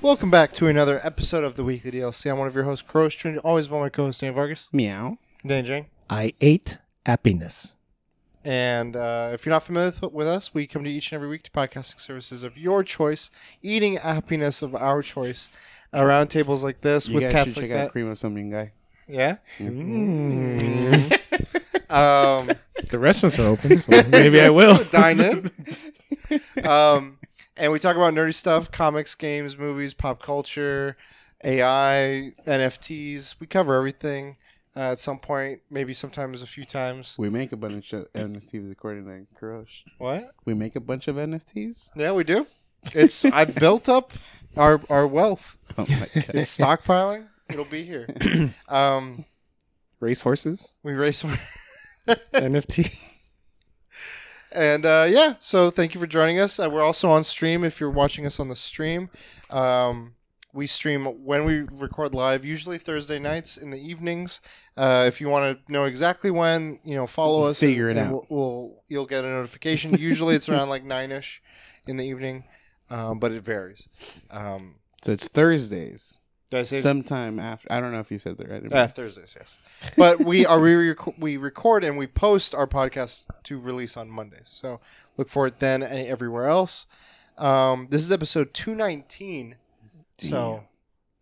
Welcome back to another episode of the Weekly DLC. I'm one of your hosts, Crow Street, always by my co-host, Dan Vargas, Meow. Dan Jang. I ate happiness. And uh, if you're not familiar with, with us, we come to each and every week to podcasting services of your choice, eating happiness of our choice, around tables like this with cats like that. Cream of Something Guy. Yeah. Mm. Um, The restaurants are open, so maybe I will. dine in. um, and we talk about nerdy stuff: comics, games, movies, pop culture, AI, NFTs. We cover everything uh, at some point, maybe sometimes a few times. We make a bunch of NFTs according to Kurosh. What? We make a bunch of NFTs. Yeah, we do. It's I've built up our our wealth. Oh my god. It's stockpiling. It'll be here. Um, Race horses, we race. NFT. And uh, yeah, so thank you for joining us. Uh, we're also on stream if you're watching us on the stream. Um, we stream when we record live, usually Thursday nights in the evenings. Uh, if you want to know exactly when, you know, follow us. Figure and- it and out. We'll, we'll you'll get a notification. usually it's around like nine ish in the evening, um, but it varies. Um, So it's Thursdays. Did I say Sometime after. I don't know if you said that right. Uh, Thursdays, yes. But we are we, rec- we record and we post our podcast to release on Mondays. So look for it then and everywhere else. Um, this is episode two nineteen. So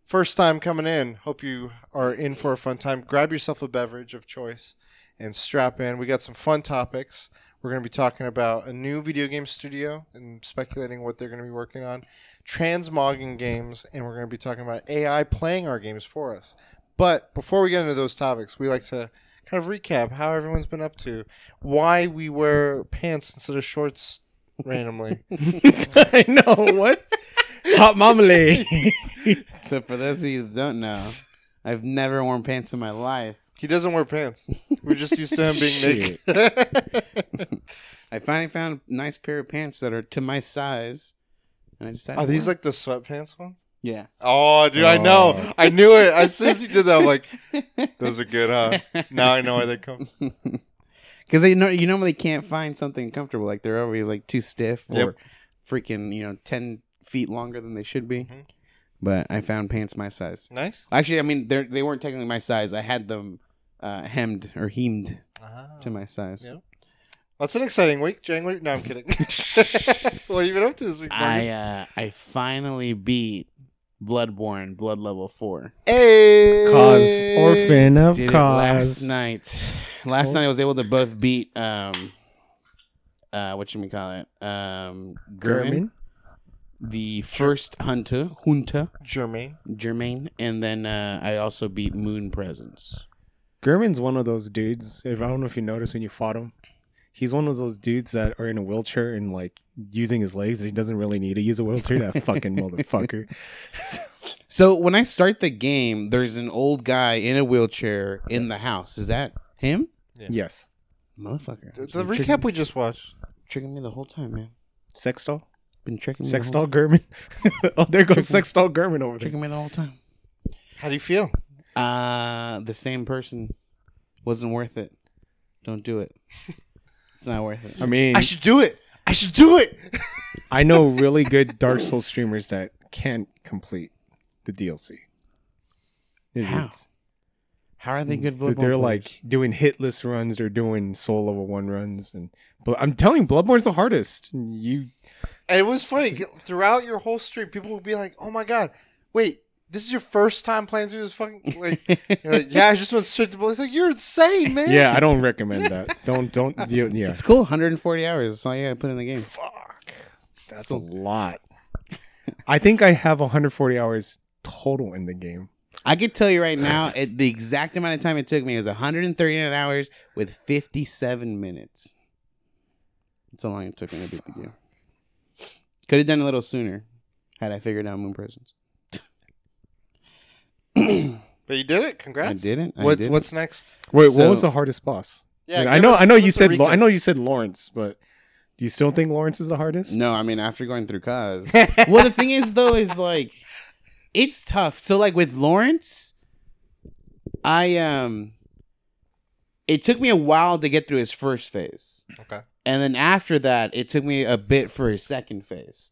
first time coming in. Hope you are in for a fun time. Grab yourself a beverage of choice and strap in. We got some fun topics. We're going to be talking about a new video game studio and speculating what they're going to be working on, transmogging games, and we're going to be talking about AI playing our games for us. But before we get into those topics, we like to kind of recap how everyone's been up to, why we wear pants instead of shorts randomly. I know what hot marmalade. So for those of you that don't know, I've never worn pants in my life. He doesn't wear pants. We're just used to him being naked. I finally found a nice pair of pants that are to my size, and I decided. Are these like the sweatpants ones? Yeah. Oh, dude, I know. Oh. I knew it. As soon as you did that, I'm like, those are good, huh? Now I know why they come. Because you know you normally can't find something comfortable. Like they're always like too stiff or Yep. freaking you know ten feet longer than they should be. Mhm. But I found pants my size. Nice. Actually, I mean they they weren't technically my size. I had them uh, hemmed or hemed to my size. Yep. That's an exciting week, Jang. what- No, I'm kidding. what have you been up to this week? I uh, I finally beat Bloodborne Blood Level Four. hey, Kos orphan of Did it last night. Last night I was able to both beat um uh what should we call it um Gurman, German. the first hunter hunter Jermaine. Jermaine, and then uh, I also beat Moon Presence. Gehrman's one of those dudes. If I don't know if you noticed when you fought him, he's one of those dudes that are in a wheelchair and like using his legs. He doesn't really need to use a wheelchair. That fucking motherfucker. So when I start the game, there's an old guy in a wheelchair in the house. Is that him? Yes. Motherfucker. The, the recap tricking, we just watched. tricking me the whole time, man. Sex doll. Been tricking me. Sex the whole doll Gehrman. oh, there goes Chicken- sex doll Gehrman over there. Tricking me the whole time. How do you feel? Uh the same person wasn't worth it. Don't do it. It's not worth it. I mean, I should do it. I should do it. I know really good Dark Souls streamers that can't complete the DLC. It- How? How are they good? They're, Bloodborne they're players? like doing hitless runs. They're doing soul level one runs, and but I'm telling you, Bloodborne's the hardest. You And it was funny throughout your whole stream. People would be like, "Oh my god, wait, this is your first time playing through this fucking like." like, yeah, I just went straight to. It's like you're insane, man. yeah, I don't recommend that. Don't don't you, yeah. It's cool. 140 hours. That's all you gotta put in the game. Fuck, that's a lot. I think I have 140 hours total in the game. I could tell you right now, at the exact amount of time it took me is 139 hours with 57 minutes. That's how long it took me to beat the game. Could have done a little sooner had I figured out Moon Presence. But you did it. Congrats. I didn't. I What didn't. What's next? Wait, So- what was the hardest boss? Yeah, And I know us- I know you said Lo- I know you said Lawrence, but do you still think Lawrence is the hardest? No, I mean after going through Kos. well, the thing is though is like it's tough. So like with Lawrence, I um, it took me a while to get through his first phase. Okay. And then after that, it took me a bit for his second phase.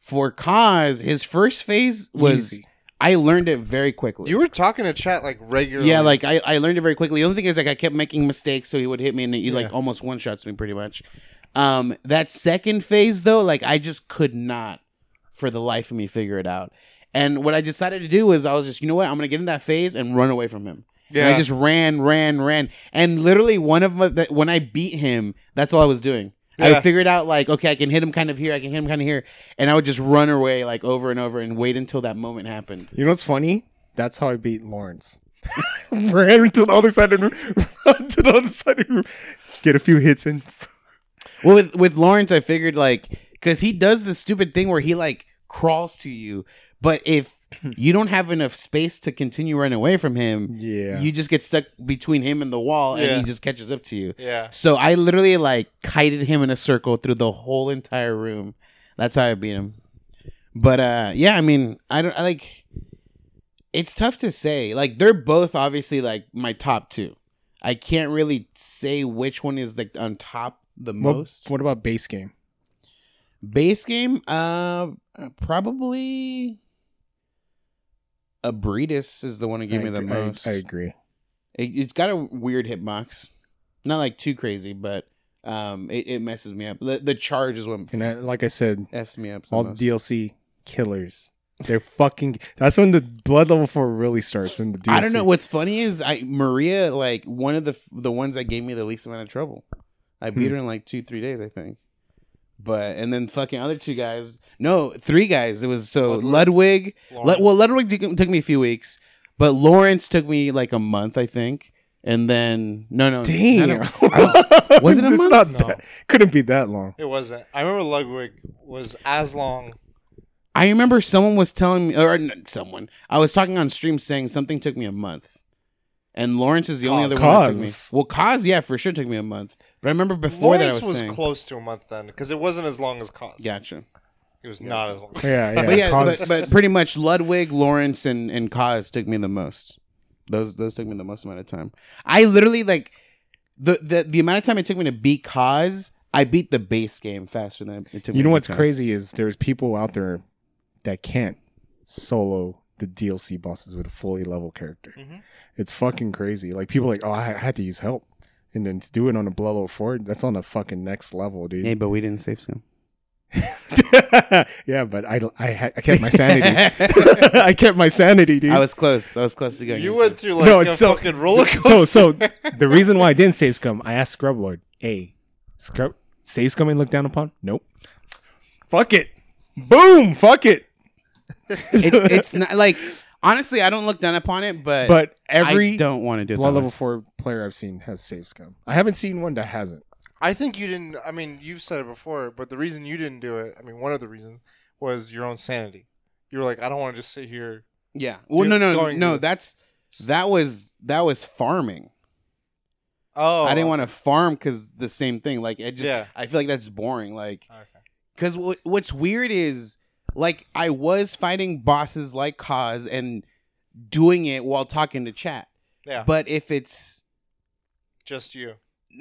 For Kos, his first phase was Easy. I learned it very quickly. You were talking to chat like regularly. yeah, like I, I learned it very quickly. The only thing is like I kept making mistakes, so he would hit me and he Yeah. like almost one shots me pretty much. Um, that second phase though, like I just could not, for the life of me, figure it out. And what I decided to do was I was just, you know what, I'm gonna get in that phase and run away from him. And yeah. I just ran, ran, ran, and literally one of my that when I beat him, that's all I was doing. I Yeah. figured out like, okay, I can hit him kind of here, I can hit him kind of here, and I would just run away like over and over and wait until that moment happened. You know what's funny? That's how I beat Lawrence. Ran to the other side of the room. Run to the other side of the room. Get a few hits in. Well, with with Lawrence, I figured like because he does the stupid thing where he like crawls to you, but if you don't have enough space to continue running away from him, Yeah. you just get stuck between him and the wall, and he just catches up to you. yeah. So I literally like kited him in a circle through the whole entire room. That's how I beat him. But uh yeah, I mean, I don't I like it's tough to say. Like they're both obviously like my top 2. I can't really say which one is like on top the What, most. what about base game? Base game uh probably Ebrietas is the one who gave I me the agree- I- most. I, agree. It, it's got a weird hitbox, not like too crazy, but um, it, it messes me up. The, the charge is what And I, like I said, f's me up. all the. DLC killers. They're fucking. That's when the blood level four really starts. When the DLC. I don't know. What's funny is I Maria like one of the the ones that gave me the least amount of trouble. I beat Hmm. her in like two three days, I think. But and then fucking other two guys, no, three guys. It was so Ludwig. Lauren. Lud- well, Ludwig took, took me a few weeks, but Lawrence took me like a month, I think. And then no, no, I Damn. don't- I don't- Was it a It's month? not No. that- couldn't be that long. It wasn't. I remember Ludwig was as long. I remember someone was telling me, or n- someone, I was talking on stream saying something took me a month. And Lawrence is the only other one that took me. Kos. Well, Kos, yeah, for sure took me a month. But I remember before Lawrence that I was, was saying. close to a month then because it wasn't as long as Kos. Gotcha. It was not as long. Yeah, yeah. but yeah, but, but pretty much Ludwig, Lawrence, and, and Kos took me the most. Those those took me the most amount of time. I literally like the the, the amount of time it took me to beat Kos, I beat the base game faster than it took me you know what's Kos. crazy is there's people out there that can't solo the DLC bosses with a fully level character. Mhm. It's fucking crazy. Like people are like, oh, I had to use help, and then do it on a blood level four, that's on the fucking next level, dude. Hey, but we didn't save scum. yeah, but I I, I kept my sanity. I kept my sanity, dude. I was close. I was close to going. You insane. went through like No, a it's so- fucking roller so coaster. so the reason why I didn't save scum, I asked Scrub Lord, "Hey, Scrub, save scum and look down upon?" Nope. Fuck it. Boom. Fuck it. it's it's not like honestly, I don't look down upon it, but But I every don't want to do it. blood that level way. four player I've seen has save scum. I haven't seen one that hasn't. I think you didn't. I mean, you've said it before, but the reason you didn't do it, I mean, one of the reasons was your own sanity. You were like, I don't want to just sit here. Yeah. Well, no, no, going no. to- That's that was that was farming. Oh, I didn't want to farm because the same thing. Like it just, Yeah. I feel like that's boring. Like Okay. because what's weird is like I was fighting bosses like Kos and doing it while talking to chat. Yeah, But if it's just you.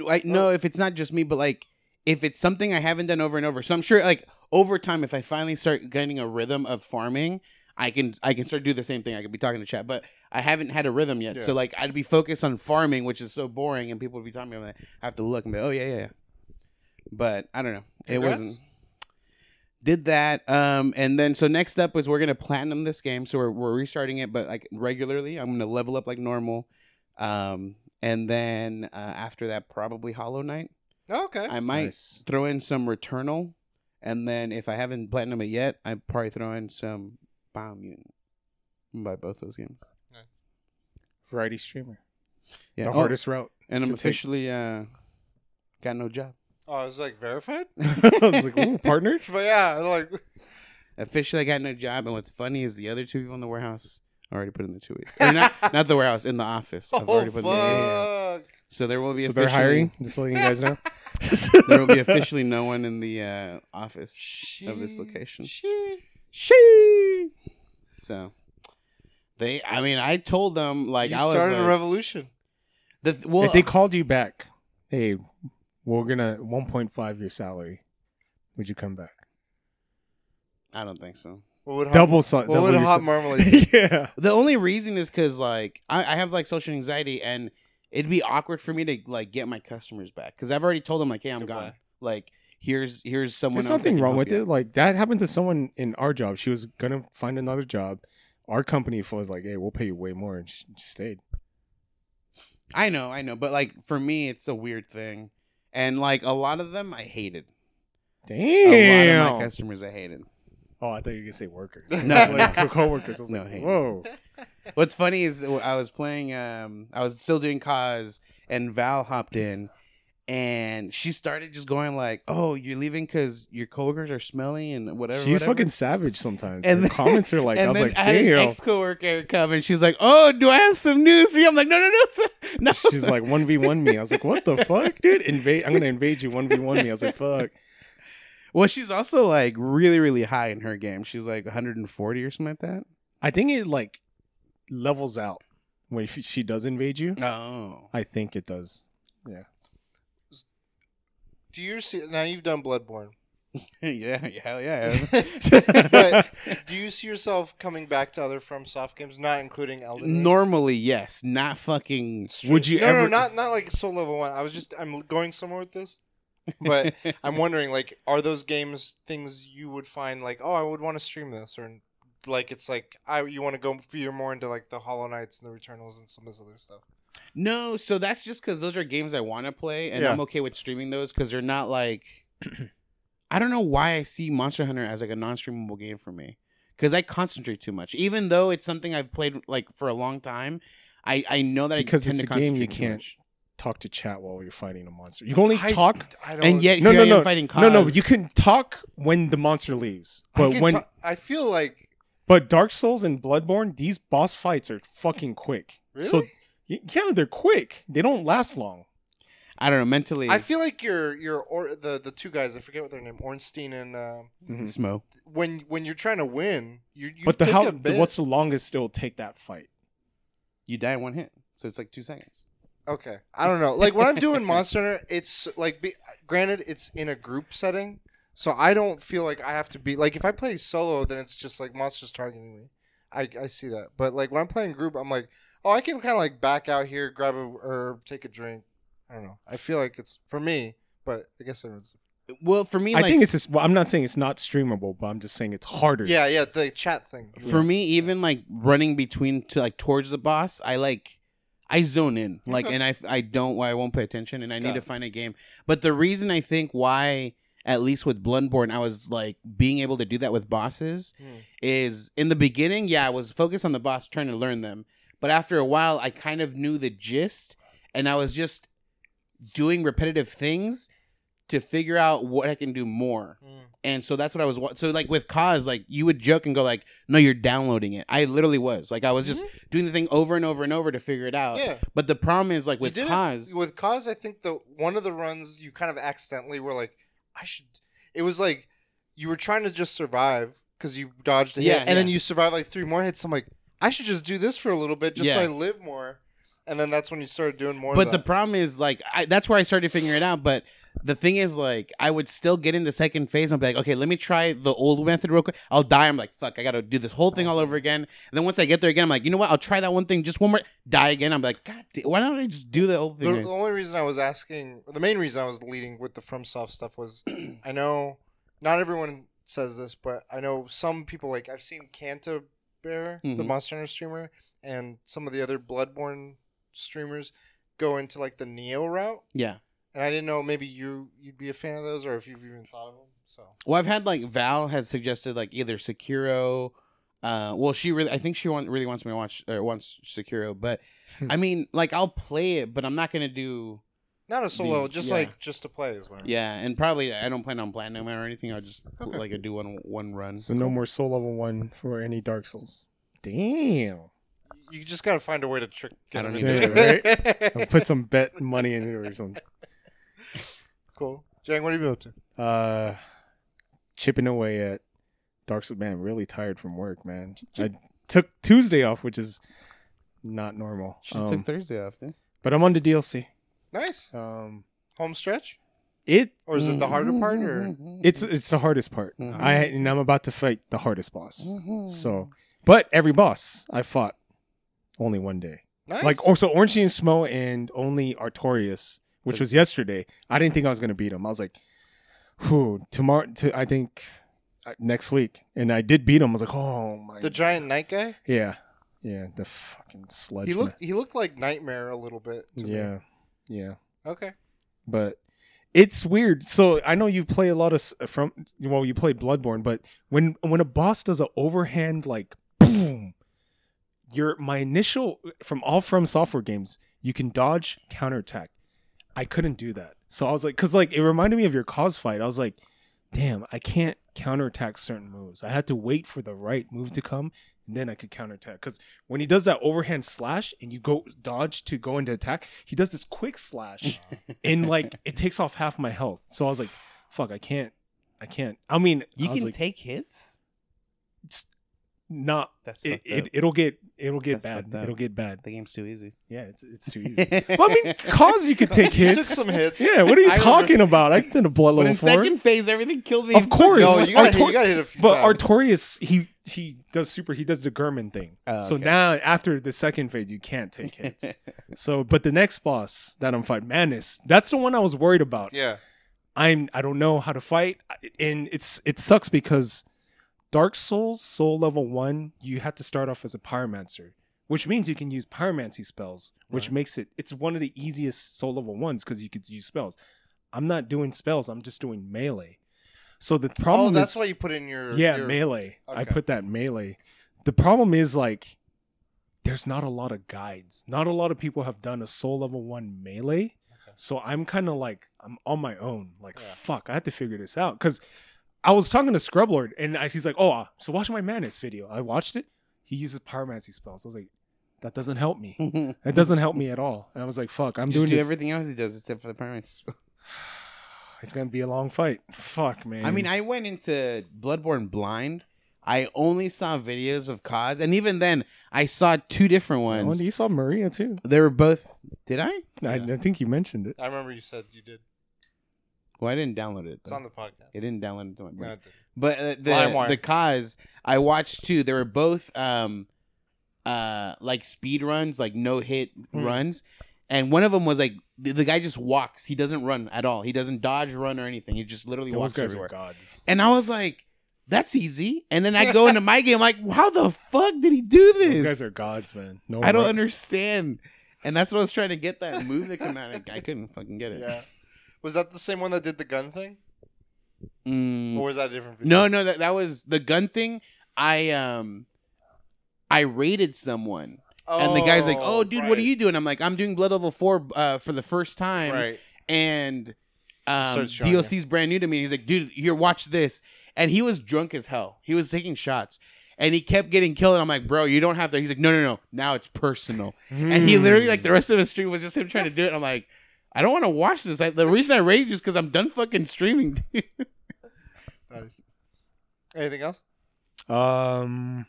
I no, oh. if it's not just me, but like if it's something I haven't done over and over, so I'm sure like over time, if I finally start getting a rhythm of farming, I can I can start do the same thing. I could be talking to chat, but I haven't had a rhythm yet. Yeah. So like I'd be focused on farming, which is so boring, and people would be talking about that. I have to look and be, oh yeah, yeah, yeah. But I don't know. It wasn't. Did that, um, and then so next up is we're gonna platinum this game. So we're we're restarting it, but like regularly. I'm gonna level up like normal, um, and then uh, after that, probably Hollow Knight. Oh, okay. I might Nice. throw in some Returnal, and then if I haven't platinum it yet, I probably throw in some Biomutant. I'm both those games. Variety streamer. Yeah, The Oh, hardest route. and I'm to take. officially uh, got no job. Oh, I was like verified. I was like, ooh, partner. But yeah, like Officially, I got no job. And what's funny is the other two people in the warehouse already put in the two weeks. Or not, not the warehouse, in the office. I've oh already put in the yeah, yeah. So there will be So officially, they're hiring. Just letting you guys know. There will be officially no one in the uh, office of this location. She- She. So they, I mean, I told them like you I was started like, a revolution. the well, if they called you back, hey, we're gonna 1.5 your salary. Would you come back? I don't think so. What would hot, Double su- What double would your hot su- marmalade? yeah. The only reason is because like I, I have like social anxiety and it'd be awkward for me to like get my customers back because I've already told them like, hey, I'm Goodbye. gone. Like here's here's someone. There's else that nothing can wrong help with you it. Like that happened to someone in our job. She was gonna find another job. Our company was like, "Hey, we'll pay you way more," and she, she stayed. I know, I know, but like for me, it's a weird thing, and like a lot of them, I hated. A lot of Damn. my customers, I hated. oh, I thought you were gonna say workers. No, like no. coworkers. I was No, like, hate. whoa. What's funny is I was playing, um, I was still doing Kos, and Val hopped in, and she started just going like, "Oh, you're leaving because your coworkers are smelly and whatever." She's whatever. fucking savage sometimes. And And then- comments are like, I was then like, I damn. ex coworker come, and she's like, "Oh, do I have some news for you?" I'm like, "No, no, no, no." She's like one v one me. I was like, what the fuck, dude? Invade. I'm gonna invade you. One v one me. I was like, fuck. well, she's also like really, really high in her game. She's like 140 or something like that. I think it like levels out when she does invade you. Oh, I think it does. Do you see now? You've done Bloodborne, yeah, yeah, hell yeah. but do you see yourself coming back to other From Soft games, not including Elden Ring? Normally, yes, not fucking. Would you no, ever? no, not not like Soul Level One. I was just I'm going somewhere with this, but I'm wondering like, are those games things you would find like, oh, I would want to stream this, or like it's like I you want to go veer more into like the Hollow Knights and the Returnals and some of this other stuff. No, so that's just because those are games I want to play, and Yeah. I'm okay with streaming those because they're not like. I don't know why I see Monster Hunter as like a non-streamable game for me, because I concentrate too much. Even though it's something I've played like for a long time, I I know that Because I tend it's to a game you concentrate too can't much. talk to chat while you're fighting a monster. You can only I- talk. I don't, And yet No, here no, I am no. fighting No, no. Kos. You can talk when the monster leaves. I, But can when ta- I feel like but Dark Souls and Bloodborne, these boss fights are fucking quick. So Really? Y- yeah, they're quick. They don't last long. I don't know mentally. I feel like you're you're or the the two guys I forget what their name Ornstein and uh, Smough. when when you're trying to win you, you But the how a the, bit. what's the longest it'll take that fight? You die in one hit, so it's like two seconds. Okay, I don't know. Like when I'm doing Monster Hunter, it's like, be, granted, it's in a group setting, so I don't feel like I have to be like if I play solo, then it's just like monsters targeting me. I I see that, but like when I'm playing group, I'm like, oh, I can kind of like back out here, grab a herb, take a drink. I don't know. I feel like it's for me, but I guess everyone's. Well, for me, I like, think it's just. Well, I'm not saying it's not streamable, but I'm just saying it's harder. Yeah, yeah, the chat thing. for me, even like running between to like towards the boss, I like I zone in like, and I I don't I won't pay attention, and I need Got to find a game. But the reason I think why, at least with Bloodborne, I was like being able to do that with bosses Hmm. is in the beginning, yeah, I was focused on the boss trying to learn them, but after a while, I kind of knew the gist, and I was just doing repetitive things to figure out what I can do more. Mm. And so that's what I was. wa- So like with Kos, like you would joke and go like, "No, you're downloading it." I literally was like, I was just doing the thing over and over and over to figure it out. Yeah. But the problem is like with it- Kos, with Kos, I think the one of the runs you kind of accidentally were like, I should. It was like you were trying to just survive because you dodged a Yeah, hit, and then you survived like three more hits. I'm like, I should just do this for a little bit, just so I live more. And then that's when you started doing more. but of the that. problem is like I, that's where I started figuring it out. But the thing is like I would still get into second phase. and be like, okay, let me try the old method real quick. I'll die. I'm like, fuck, I got to do this whole thing all over again. And then once I get there again, I'm like, you know what? I'll try that one thing just one more. Die again. I'm like, god, damn, why don't I just do the whole the, thing? the only reason I was asking, the main reason I was leading with the FromSoft stuff was, I know not everyone says this, but I know some people like I've seen Kanta Bear, the Mhm. Monster Hunter streamer, and some of the other Bloodborne streamers go into like the Neo route. yeah. And I didn't know maybe you you'd be a fan of those or if you've even thought of them. So Well, I've had like Val has suggested like either Sekiro. Uh, well, she really, I think she want, really wants me to watch or wants Sekiro, but I mean, like I'll play it, but I'm not gonna do. Not a solo, These- just yeah. like just to play is what I mean. Yeah, and probably I don't plan on platinum or anything. I'll just Okay. like I do one one run. So no more soul level one for any Dark Souls. Damn. You just gotta find a way to trick. I don't them need into to, it. I'll put some bet money in it or something. cool. Jang, what are you been up to? Uh, chipping away at Dark Souls. Man, really tired from work, man. I took Tuesday off, which is not normal. She Um, took Thursday off. Then. but I'm on the DLC. Nice Um, home stretch. It Or is it the harder part? Or it's it's the hardest part. Mhm. I and I'm about to fight the hardest boss. So, but every boss I fought only one day. nice. Like also Ornstein and Smough and only Artorias, which was yesterday. I didn't think I was gonna beat him. I was like, whew, tomorrow. To, I think uh, next week, and I did beat him. I was like, oh my. the giant night guy. yeah, yeah, the fucking sludge. He man. looked he looked like Nightmare a little bit. To me. Yeah, Okay. but it's weird. So I know you play a lot of s- uh, from. Well, you play Bloodborne, but when when a boss does an overhand like boom, your my initial from all from software games, you can dodge counterattack. I couldn't do that, so I was like, because like it reminded me of your Kos fight. I was like, damn, I can't counterattack certain moves. I had to wait for the right move to come. And then I could counterattack. Because when he does that overhand slash and you go dodge to go into attack, he does this quick slash and like it takes off half my health. So I was like, "Fuck, I can't, I can't." I mean, You I can like, take hits. "Just not. That's it, it. It'll get it'll get That's bad. It'll get bad. The game's too easy. Yeah, it's it's too easy. well, I mean, cause you could take hits. took some hits. Yeah, what are you I remember- talking about? I did a blood But level in four. second phase, everything killed me. Of course. No, you got Artor- you got hit a few But times. Artorias, he he does super. He does the Gehrman thing. Oh, So okay. now after the second phase, you can't take hits. so, but the next boss that I'm fighting, Manus, that's the one I was worried about. yeah. I'm I don't know how to fight, and it's it sucks because Dark Souls Soul level one, you have to start off as a pyromancer, which means you can use pyromancy spells, which Right. makes it it's one of the easiest Soul level ones because you could use spells. I'm not doing spells; I'm just doing melee. So the problem Oh, that's is, why you put in your yeah, your- melee. I put that melee. The problem is like there's not a lot of guides. Not a lot of people have done a soul level 1 melee. Okay. So I'm kind of like I'm on my own. Like Yeah. fuck, I have to figure this out cuz I was talking to Scrublord and I, he's like, "Oh, uh, so watch my Manus video." I watched it. He uses pyromancy spells. I was like, "That doesn't help me. you That doesn't help me at all." And I was like, "Fuck, I'm just doing do this. everything else he does except for the pirates. It's going to be a long fight." Fuck, man. I mean, I went into Bloodborne blind. I only saw videos of Kos, and even then, I saw two different ones. Oh, ones. you saw Maria too. They were both. Did I? I, Yeah. I think you mentioned it. I remember you said you did. Well, I didn't download it. It's though. on the podcast. It didn't download it to my brain. No, it didn't. But uh, the LimeWire. the Kos I watched too. They were both um uh like speed runs, like no hit Hmm. runs. And one of them was like the, the guy just walks. He doesn't run at all. He doesn't dodge, run, or anything. He just literally Those walks guys everywhere. are gods. And I was like, "That's easy." And then I go into my game like, "How the fuck did he do this?" Those guys are gods, man. No, I don't run- understand. And that's what I was trying to get that move that come out. I couldn't fucking get it. Yeah. Was that the same one that did the gun thing, Mm, or was that a different? Video? No, no, that that was the gun thing. I um I raided someone and the guy's like, "Oh, dude, what are you doing?" I'm like, "I'm doing Blood Level 4 uh, for the first time." Right. And um, Starts showing you. DLC's brand new to me. He's like, "Dude, here watch this." And he was drunk as hell. He was taking shots. And he kept getting killed. And I'm like, bro, you don't have to. He's like, no, no, no. Now it's personal. And he literally, like, the rest of the stream was just him trying to do it. And I'm like, I don't want to watch this. I, the reason I rage is because I'm done fucking streaming. dude. Nice. Anything else? Um,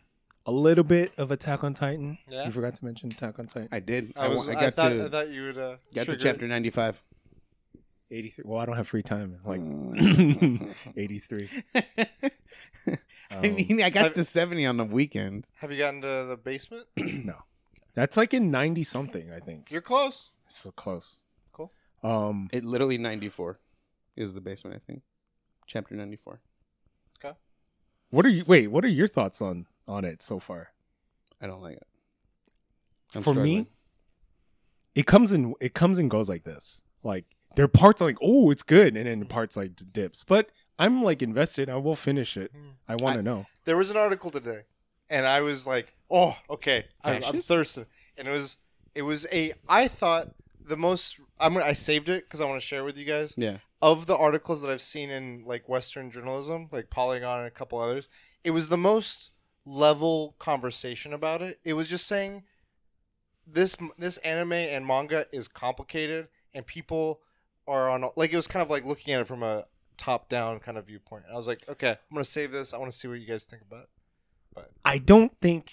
a little bit of Attack on Titan. Yeah? You forgot to mention Attack on Titan. I did. I, I, was. wa- I, I got thought, to I thought you would. Uh, got to chapter 95. 83. Well, I don't have free time. Like Mm. 83. I Um, mean, I got I've- to 70 on the weekend. Have you gotten to the basement? no, that's like in 90 something. I think You're close. so close. Cool. Um, It literally 94 is the basement, I think. Chapter 94. what are you? Wait, what are your thoughts on on it so far? I don't like it. I'm For struggling. me, it comes and It comes and goes like this. Like there are parts like, oh, it's good, and then parts like dips. But I'm like invested. I will finish it. I want to know. There was an article today, and I was like, "Oh, okay, I'm, I'm Fascist? thirsty." And it was, it was a. I thought the most. I'm. gonna- I saved it because I want to share with you guys. Yeah. Of the articles that I've seen in like Western journalism, like Polygon and a couple others, it was the most level conversation about it. It was just saying this this anime and manga is complicated, and people are on like it was kind of like looking at it from a top down kind of viewpoint. I was like, okay, I'm gonna save this. I want to see what you guys think about it. I don't think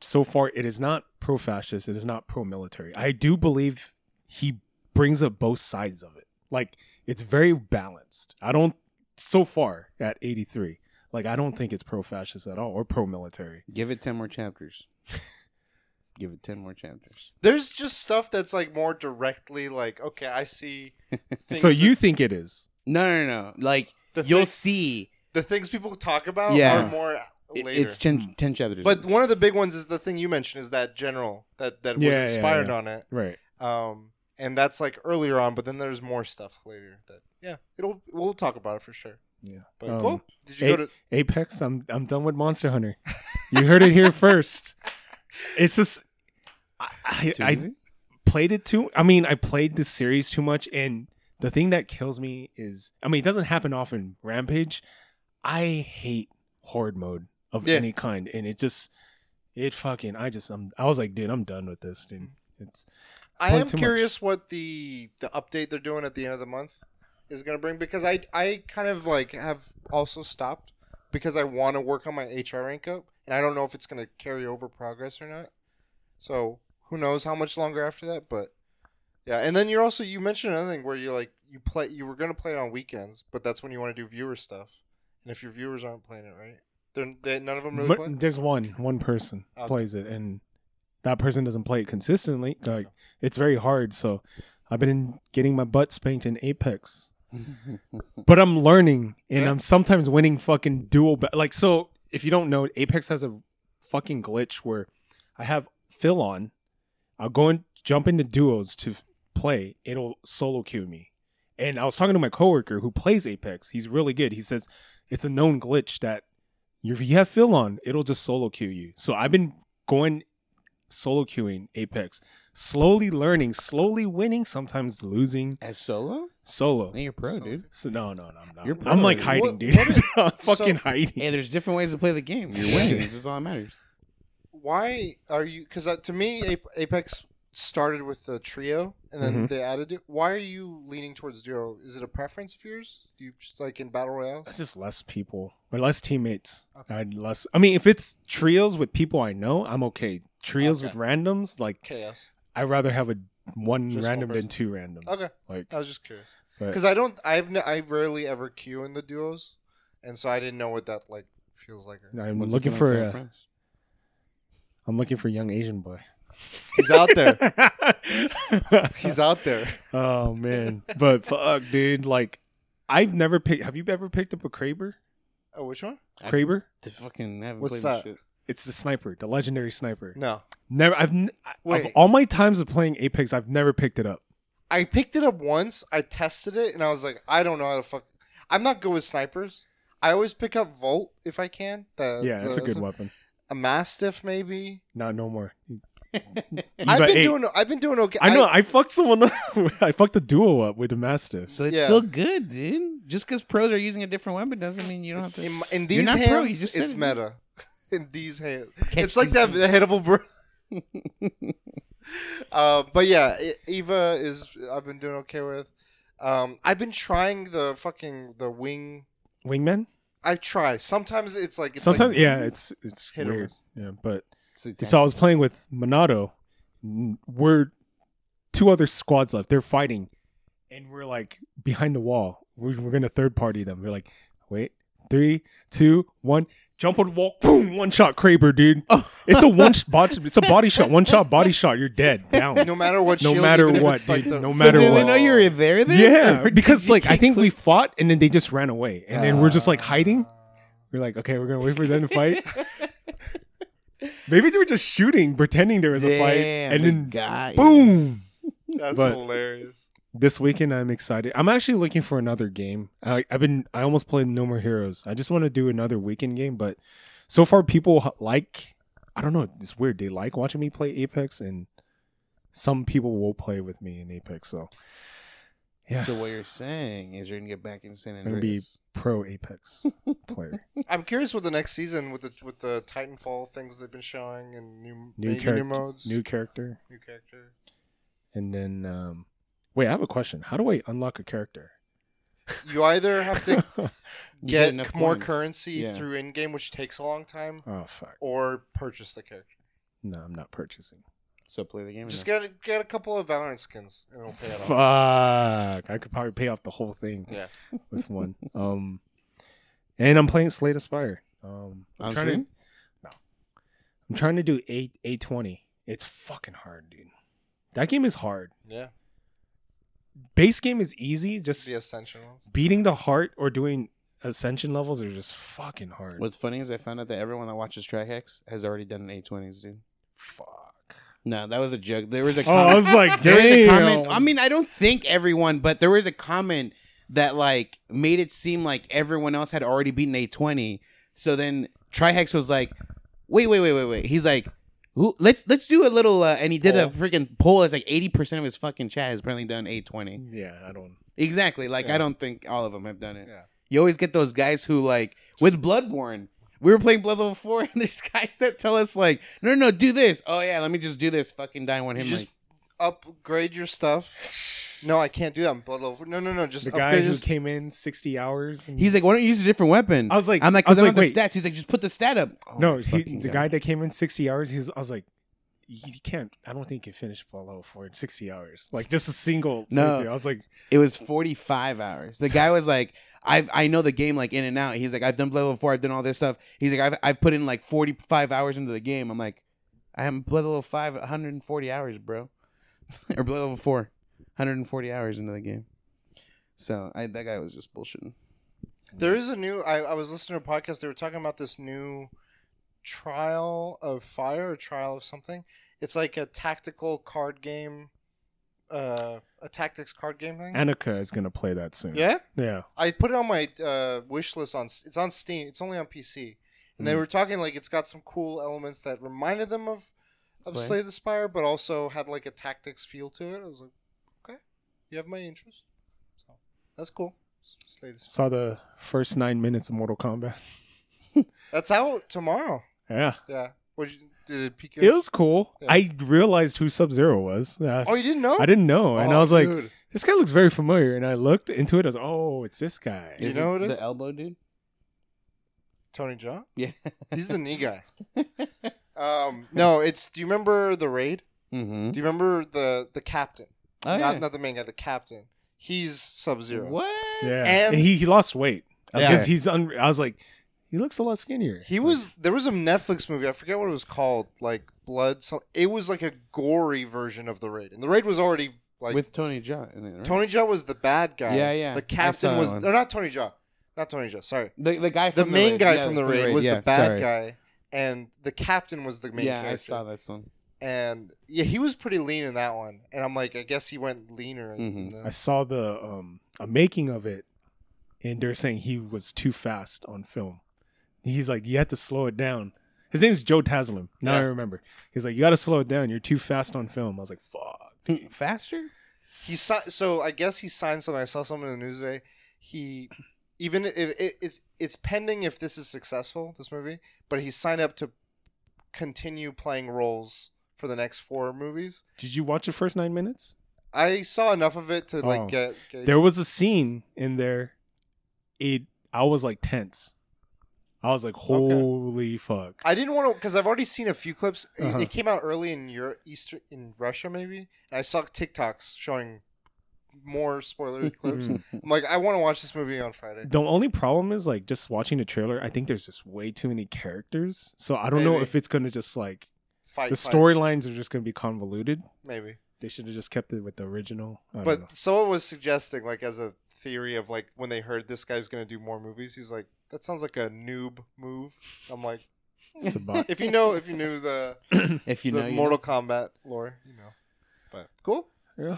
so far it is not pro fascist, it is not pro military. I do believe he brings up both sides of it. Like it's very balanced. I don't so far at 83. Like I don't think it's pro fascist at all or pro military. Give it ten more chapters. Give it ten more chapters. There's just stuff that's like more directly like, okay, I see. So you that- think it is? No, no, no. Like the you'll thing- see. the things people talk about Yeah. are more later. It's 10, 10 chapters. but one of the big ones is the thing you mentioned is that general that that was Yeah, yeah, inspired yeah. on it. Right. Um, and that's like earlier on, but then there's more stuff later that yeah, it'll we'll talk about it for sure. Yeah. But Um, cool. Did you eight- go to? Apex, I'm I'm done with Monster Hunter. You heard it here first. It's just I, I, I played it too. I mean, I played the series too much, and the thing that kills me is, I mean, it doesn't happen often. Rampage, I hate horde mode of Yeah. any kind, and it just, it fucking, I just, I'm, I was like, dude, I'm done with this, dude. It's I am too much. curious what the the update they're doing at the end of the month is going to bring because I I kind of like have also stopped because I want to work on my HR rank up and I don't know if it's going to carry over progress or not. So who knows how much longer after that, but yeah. And then you're also you mentioned another thing where you like you play you were going to play it on weekends, but that's when you want to do viewer stuff. And if your viewers aren't playing it right, they're they, none of them really play. there's one, one person Okay. plays it, and that person doesn't play it consistently. Like oh. it's very hard. So I've been getting my butt spanked in Apex. But I'm learning and Yeah. I'm sometimes winning fucking dual ba- like so if you don't know Apex has a fucking glitch where I have fill on I'll go and jump into duos to play it'll solo queue me and I was talking to my coworker who plays Apex he's really good he says it's a known glitch that if you have fill on it'll just solo queue you so I've been going solo queuing Apex slowly learning slowly winning sometimes losing As solo? solo Hey, you're pro, So- dude. so no, no, no, I'm not. You're pro. I'm like hiding, What- dude. what is- I'm fucking so- hiding. Hey, there's different ways to play the game. You're winning. That's all that matters. why are you because uh, to me apex started with the trio and then Mhm. they added it why are you leaning towards duo is it a preference of yours do you just like in battle royale It's just less people or less teammates. Okay. I'd less. I mean, if it's trios with people I know, I'm okay. Trios with randoms, like chaos I'd rather have a one Just one random than person. two randoms. Okay. Like, i was just curious but because i don't i've n- i rarely ever queue in the duos and so i didn't know what that like feels like I'm What's looking feel for with a, friends? I'm looking for a young Asian boy. he's out there he's out there oh man, but fuck, dude. Like, I've never picked. Have you ever picked up a Kraber? oh which one I- Kraber? To fucking haven't What's played that? shit. It's the sniper, the legendary sniper. no Never. I've n- of all my times of playing Apex, I've never picked it up. i picked it up once i tested it and i was like i don't know how to fuck i'm not good with snipers i always pick up volt if i can the, yeah, it's a the- good weapon. a mastiff maybe Not no more. I've been eight. doing. I've been doing okay. I know. I, fucked someone. up. I fucked a duo up with a mastiff. So it's Yeah. still good, dude. Just because pros are using a different weapon doesn't mean you don't have to. in, in You're these not hands, pro, you just said it's it. meta. in these hands, Catch it's like that things. hittable bro. uh, but yeah, Eva is. I've been doing okay with. Um, I've been trying the fucking the wing. Wingman. I try. Sometimes it's like it's Sometimes, like, yeah, it's it's weird. Yeah, but So so I was playing with Monado. We're two other squads left. They're fighting, and we're like behind the wall. We're, we're gonna third party them. We're like, wait, three, two, one. Jump on the wall, boom! One shot, Kraber, dude. It's a one. sh- bot- It's a body shot. One shot, body shot. You're dead, down. No matter what. No shield, matter even if what, it's like dude, the- no matter did they what. know you were there then? Yeah, because like I think we fought and then they just ran away, and then we're just like hiding. We're like, okay, we're gonna wait for them to fight. Maybe they were just shooting, pretending there was a fight, Damn, and they then got you. boom. That's But- hilarious. This weekend, I'm excited. I'm actually looking for another game. I, I've been, I almost played No More Heroes. I just want to do another weekend game, but so far, people like. I don't know. It's weird. They like watching me play Apex, and some people will play with me in Apex. So, yeah, So what you're saying is you're gonna get back in San I'm gonna be pro Apex player. I'm curious what the next season with the with the Titanfall things they've been showing and new New maybe new character, modes, new character. new character. And then, um, wait, I have a question. How do I unlock a character? You either have to You get more points. currency Yeah. through in game, which takes a long time, oh fuck! or purchase the character. No, I'm not purchasing. So play the game. Just or no? get a, get a couple of Valorant skins and it'll pay it off. Fuck. I could probably pay off the whole thing Yeah. with one. Um, and I'm playing Slay the Spire. Um, I'm On trying stream? to. No, I'm trying to do eight eight twenty. It's fucking hard, dude. That game is hard. Yeah. Base game is easy. Just The Ascension ones. beating the heart or doing ascension levels are just fucking hard. What's funny is I found out that everyone that watches Trihex has already done an A20s, dude. Fuck. No, that was a joke. There was a Oh, I comment. was like, there was a comment. damn. I mean, I don't think everyone, but there was a comment that like made it seem like everyone else had already beaten A20. So then Trihex was like, "Wait, wait, wait, wait, wait." He's like, "Who? Let's let's do a little." Uh, and he did a freaking poll. It's like eighty percent of his fucking chat has apparently done A20. yeah, I don't. Exactly. Like Yeah. I don't think all of them have done it. Yeah. You always get those guys who like with Bloodborne. We were playing Blood Level Four, and there's guys that tell us like, "No, no, no, do this." Oh yeah, let me just do this. Fucking die one him. just Like, upgrade your stuff. No, I can't do that. I'm blood level. No, no, no. Just The guy upgrade who your came in sixty hours. And he's like, "Why don't you use a different weapon?" I was like, I'm like, I was "Cause I like, want wait, the stats." He's like, "Just put the stat up." Oh, no, he, fucking the God. guy that came in sixty hours. He's. I was like, you can't. I don't think you can finish below level four in sixty hours. Like just a single. No. playthrough. I was like, It was 45 hours. The guy was like, I I know the game like in and out. He's like, I've done Blood Level 4, I've done all this stuff. He's like, I've, I've put in like 45 hours into the game. I'm like, I am Blood Level 5, 140 hours, bro. or Blood Level 4, 140 hours into the game. So I, that guy was just bullshitting. There is a new. I, I was listening to a podcast. They were talking about this new trial of fire, or trial of something. It's like a tactical card game, uh, a tactics card game thing. Annika is gonna play that soon. yeah, Yeah. I put it on my uh, wish list. On it's on Steam. It's only on PC, and they Mm. were talking like it's got some cool elements that reminded them of of Slay. Slay the Spire, but also had like a tactics feel to it. I was like, okay, you have my interest. So that's cool. Slay the Spire. Saw the first nine minutes of Mortal Kombat. That's out tomorrow. Yeah. Yeah. What you, did it pique your It was cool. Yeah. I realized who Sub Zero was. Uh, Oh, you didn't know? I didn't know, and Oh, I was like, dude. "This guy looks very familiar." And I looked into it. I was, "Oh, it's this guy." Do you Is know who it the elbow dude? Tony Jaa. Yeah. He's the knee guy. Um, no, it's. Do you remember the raid? mm-hmm. Do you remember the the captain? Oh, not yeah. not the main guy. The captain. He's Sub Zero. What? Yeah, And- and he, he lost weight Yeah. because he's. Un- I was like, he looks a lot skinnier. He was. There was a Netflix movie. I forget what it was called. Like Blood. So it was like a gory version of the raid, and the raid was already like With Tony Jaa in it, right? Tony Jaa was the bad guy. Yeah, yeah. The captain was. that Or not Tony Jaa. Not Tony Jaa. Sorry. The, the guy from The from main raid. guy Yeah, from the raid was yeah, the bad sorry. guy, and the captain was the main Yeah, character. I saw that one. and yeah, he was pretty lean in that one. And I'm like, I guess he went leaner. in Mhm. the- I saw the um a making of it, and they're saying he was too fast on film. He's like, you had to slow it down. His name's Joe Taslim. Now I Yeah. remember. He's like, you got to slow it down. You're too fast on film. I was like, fuck. Faster? he si- so I guess he signed something. I saw something in the news today. He even if it's it's pending if this is successful, this movie, but he signed up to continue playing roles for the next four movies. Did you watch the first nine minutes? I saw enough of it to like Oh. get, get There was a scene in there. It. I was like tense. I was like, holy fuck. I didn't want to because I've already seen a few clips. It- Uh-huh. It came out early in Europe, Easter in Russia, maybe, and I saw TikToks showing more spoiler clips. I'm like, I want to watch this movie on Friday. The only problem is like just watching the trailer. I think there's just way too many characters, so I don't know if it's gonna just like Fight the fight, storylines are just gonna be convoluted. maybe. They should have just kept it with the original. I don't But know. someone was suggesting, like, as a theory of like when they heard this guy's gonna do more movies, he's like, that sounds like a noob move. I'm like, It's a bot. if you know, if you knew the, If you the know, you Mortal Kombat lore, you know. But cool. yeah.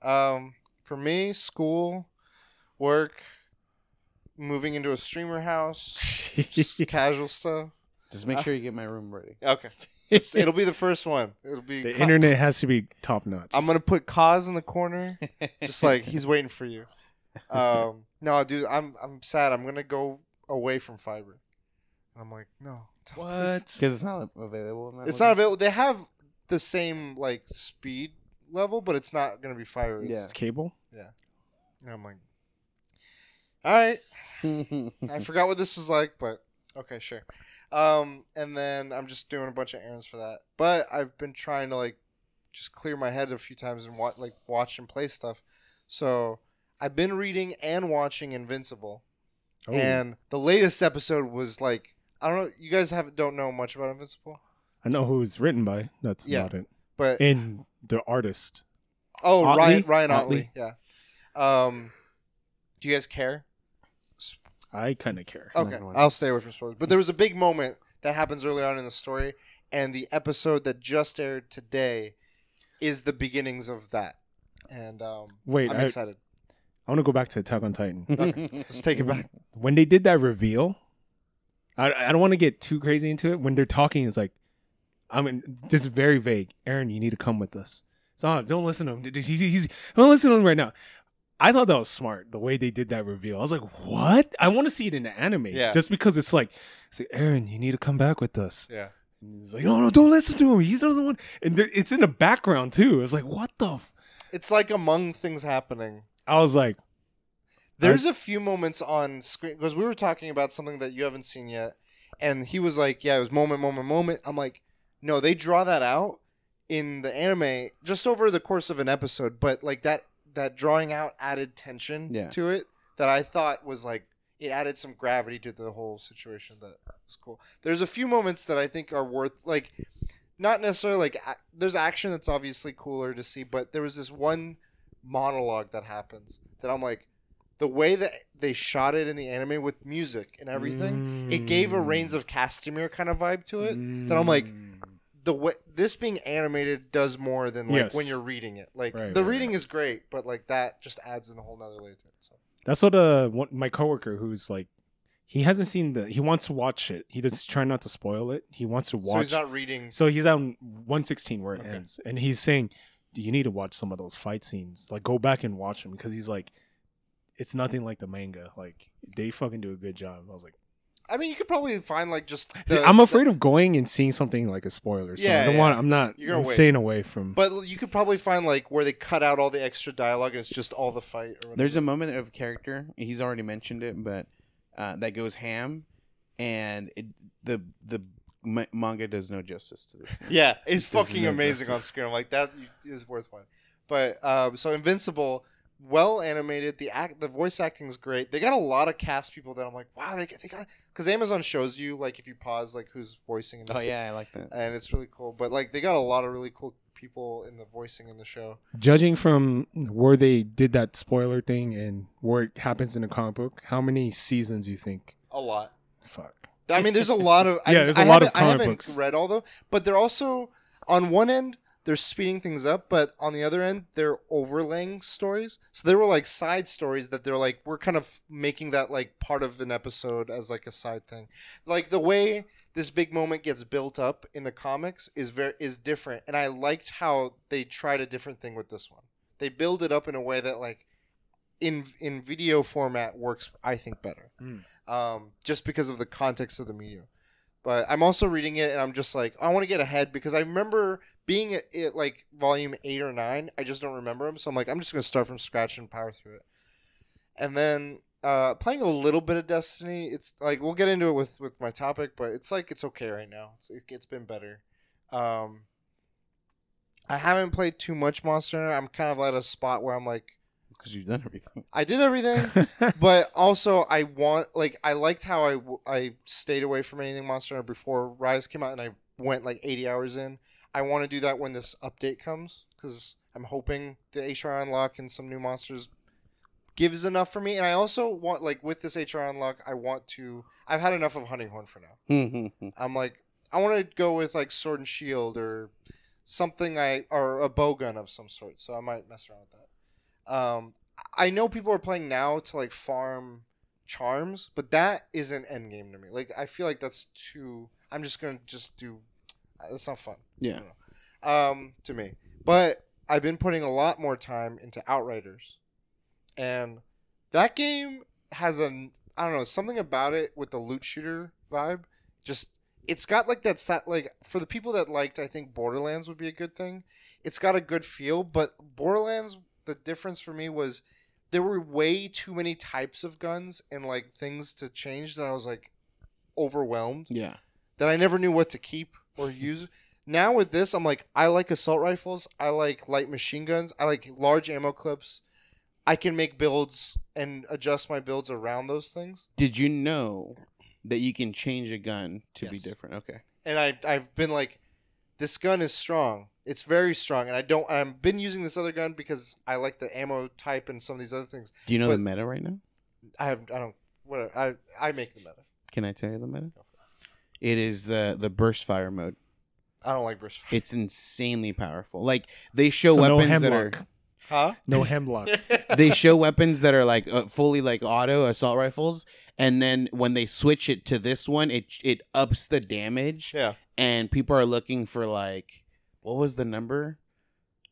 Um, for me, school, work, moving into a streamer house, just casual stuff. Just make sure you get my room ready. Okay, It's- it'll be the first one. It'll be the Ka- internet has to be top notch. I'm gonna put Kaz in the corner, just like he's waiting for you. Um, no, dude, I'm I'm sad. I'm gonna go away from fiber. And I'm like, no, don't please. what? Because it's not available. in that It's not location. available. They have the same like speed level, but it's not gonna be fiber. It's- Yeah. It's cable. And I'm like, all right. I forgot what this was like, but okay, sure. Um, and then I'm just doing a bunch of errands for that. But I've been trying to like just clear my head a few times and watch like watch and play stuff. So I've been reading and watching Invincible, Oh, and the latest episode was like I don't know. You guys have don't know much about Invincible, I know who it's written by. That's Yeah. about it. but And the artist. oh Ottley? Ryan Ryan Ottley? Ottley, yeah. Um, do you guys care? I kind of care. Okay, gonna I'll stay away from spoilers. But there was a big moment that happens early on in the story, and the episode that just aired today is the beginnings of that. And um, Wait, I'm I, excited. I want to go back to Attack on Titan. Let's take it back. when they did that reveal, I, I don't want to get too crazy into it. When they're talking, it's like, I mean, this is very vague. Eren, you need to come with us. So oh, don't listen to him. He's, he's, he's- don't listen to him right now. I thought that was smart the way they did that reveal. I was like, what? I want to see it in the anime. Yeah. Just because it's like, it's like, Eren, you need to come back with us. Yeah. And he's like, no, no, don't listen to him. He's the one. And there, it's in the background too. It's like, what the? F-? It's like among things happening. I was like, There's a few moments on screen because we were talking about something that you haven't seen yet, and he was like, "Yeah, it was moment, moment, moment." I'm like, "No, they draw that out in the anime just over the course of an episode, but like that that drawing out added tension Yeah. to it that I thought was like it added some gravity to the whole situation that was cool. There's a few moments that I think are worth like not necessarily like a- there's action that's obviously cooler to see, but there was this one monologue that happens that I'm like the way that they shot it in the anime with music and everything, it gave a Mm. Rains of Castamere kind of vibe to it. That I'm like, Mm. The way this being animated does more than like Yes. when you're reading it. Like Right, the right, reading is great, but like that just adds in a whole nother layer to it. So That's what uh one, my coworker who's like he hasn't seen the he wants to watch it. He just trying not to spoil it. He wants to watch So watch. he's not reading. So he's on 116 where it Okay. ends, and he's saying, "Do you need to watch some of those fight scenes? Like go back and watch them because he's like, it's nothing like the manga. Like they fucking do a good job." I was like, I mean, you could probably find like just. See, I'm afraid of going and seeing something like a spoiler. So Yeah, I don't yeah. want. I'm not. You're I'm staying away from. But you could probably find like where they cut out all the extra dialogue and it's just all the fight. Or. There's a moment of character. He's already mentioned it, but uh, that goes ham, and it, the the ma- manga does no justice to this. Yeah, it's It fucking no amazing on screen. I'm like that is worth one. But um, so Invincible, well animated. The act, the voice acting is great. They got a lot of cast people that I'm like, wow, they, they got because Amazon shows you like if you pause like who's voicing in this. Oh yeah, I like that. and it's really cool. But like they got a lot of really cool people in the voicing in the show. Judging from where they did that spoiler thing and where it happens in the comic book, how many seasons do you think? A lot. Fuck. I mean, there's a lot of Yeah, I, there's I a lot of haven't- I comic haven't books. read all them, but they're also on one end they're speeding things up, but on the other end they're overlaying stories. So there were like side stories that they're like we're kind of making that like part of an episode as like a side thing. Like the way this big moment gets built up in the comics is very is different, and I liked how they tried a different thing with this one. They build it up in a way that like in in video format works I think better. Mm. Um, just because of the context of the medium. But I'm also reading it and I'm just like I want to get ahead because I remember being at, at like volume 8 or 9. I just don't remember them. So I'm like I'm just going to start from scratch and power through it. And then uh, playing a little bit of Destiny, it's like we'll get into it with with my topic, but it's like it's okay right now. It's, it, it's been better. Um, I haven't played too much Monster. I'm kind of at a spot where I'm like Because you've done everything. I did everything but also I want like I liked how I I stayed away from anything Monster Hunter before Rise came out, and I went like 80 hours in. I want to do that when this update comes because I'm hoping the HR unlock and some new monsters gives enough for me. And I also want like with this HR unlock, I want to. I've had enough of Hunting Horn for now. I'm like I want to go with like Sword and Shield or something I or a bow gun of some sort. So I might mess around with that. Um, I know people are playing now to like farm charms, but that isn't end game to me. Like I feel like that's too. I'm just gonna just do. That's not fun. Yeah. Um, to me, but I've been putting a lot more time into Outriders, and that game has a I don't know something about it with the loot shooter vibe. Just it's got like that sat like for the people that liked I think Borderlands would be a good thing. It's got a good feel, but Borderlands the difference for me was there were way too many types of guns and like things to change that I was like overwhelmed Yeah. that I never knew what to keep or use. now with this, I'm like, I like assault rifles. I like light machine guns. I like large ammo clips. I can make builds and adjust my builds around those things. Did you know that you can change a gun to be different? Okay. And I I've been like, this gun is strong. It's very strong, and I don't. I've been using this other gun because I like the ammo type and some of these other things. Do you know the meta right now? I have. I don't. Whatever. I I make the meta. Can I tell you the meta? It is the the burst fire mode. I don't like burst fire. It's insanely powerful. Like they show So no weapons that are. Huh? No hemlock. they show weapons that are like uh, fully like auto assault rifles, and then when they switch it to this one, it it ups the damage, yeah. and people are looking for like what was the number?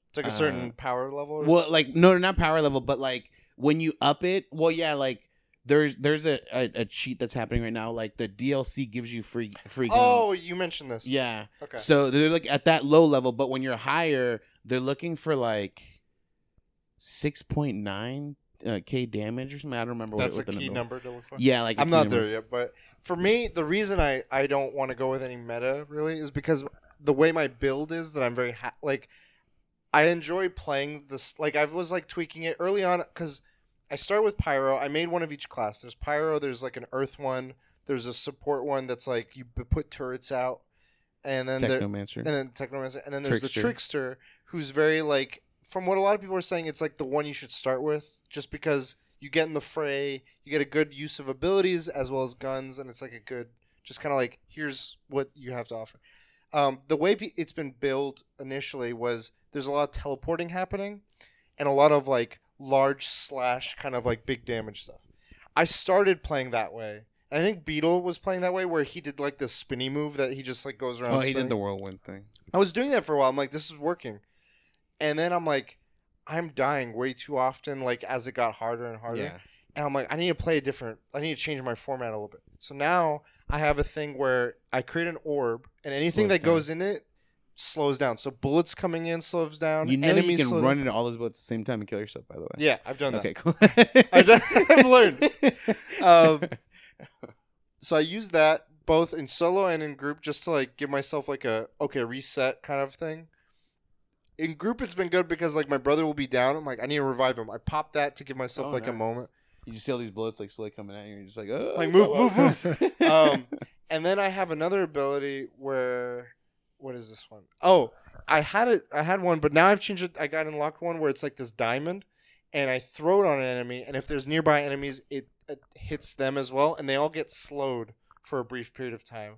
It's like a Uh, certain power level. or- Well, like no, not power level, but like when you up it, well, yeah, like there's there's a, a, a cheat that's happening right now. Like the DLC gives you free free guns. oh, you mentioned this. yeah. Okay. So they're like at that low level, but when you're higher, they're looking for like six point nine uh, k damage or something. I don't remember That's what, a what key number to look for. Yeah, like I'm not number. there yet, but for me, the reason I I don't want to go with any meta really is because the way my build is that I'm very ha- like I enjoy playing this. Like I was like tweaking it early on because I start with pyro. I made one of each class. There's pyro. There's like an earth one. There's a support one that's like you put turrets out, and then there, and then technomancer, and then there's Trickster. the trickster, who's very like from what a lot of people are saying, it's like the one you should start with, just because you get in the fray, you get a good use of abilities as well as guns, and it's like a good, just kind of like here's what you have to offer. Um, the way it's been built initially was there's a lot of teleporting happening, and a lot of like large slash kind of like big damage stuff. I started playing that way. And I think Beetle was playing that way, where he did like the spinny move that he just like goes around. oh, he did the whirlwind thing. I was doing that for a while. I'm like, this is working. And then I'm like, I'm dying way too often, like as it got harder and harder. Yeah. And I'm like, I need to play a different, I need to change my format a little bit. So now I have a thing where I create an orb and anything Slows that goes in it slows down. So bullets coming in slows down. You know enemies you can slow run down. into all those bullets at the same time and kill yourself. By the way. Yeah, I've done that. Okay. Cool. I've, just- I've learned. Um, so I use that both in solo and in group just to like give myself like a okay reset kind of thing. In group, it's been good because like my brother will be down. I'm like, I need to revive him. I pop that to give myself Oh, like a moment. You just see all these bullets like slowly coming at you. and You're just like, oh, Like, move, come move, on." Um, and then I have another ability where, what is this one? Oh, I had it. I had one, but now I've changed it. I got unlocked one where it's like this diamond, and I throw it on an enemy, and if there's nearby enemies, it, it hits them as well, and they all get slowed for a brief period of time.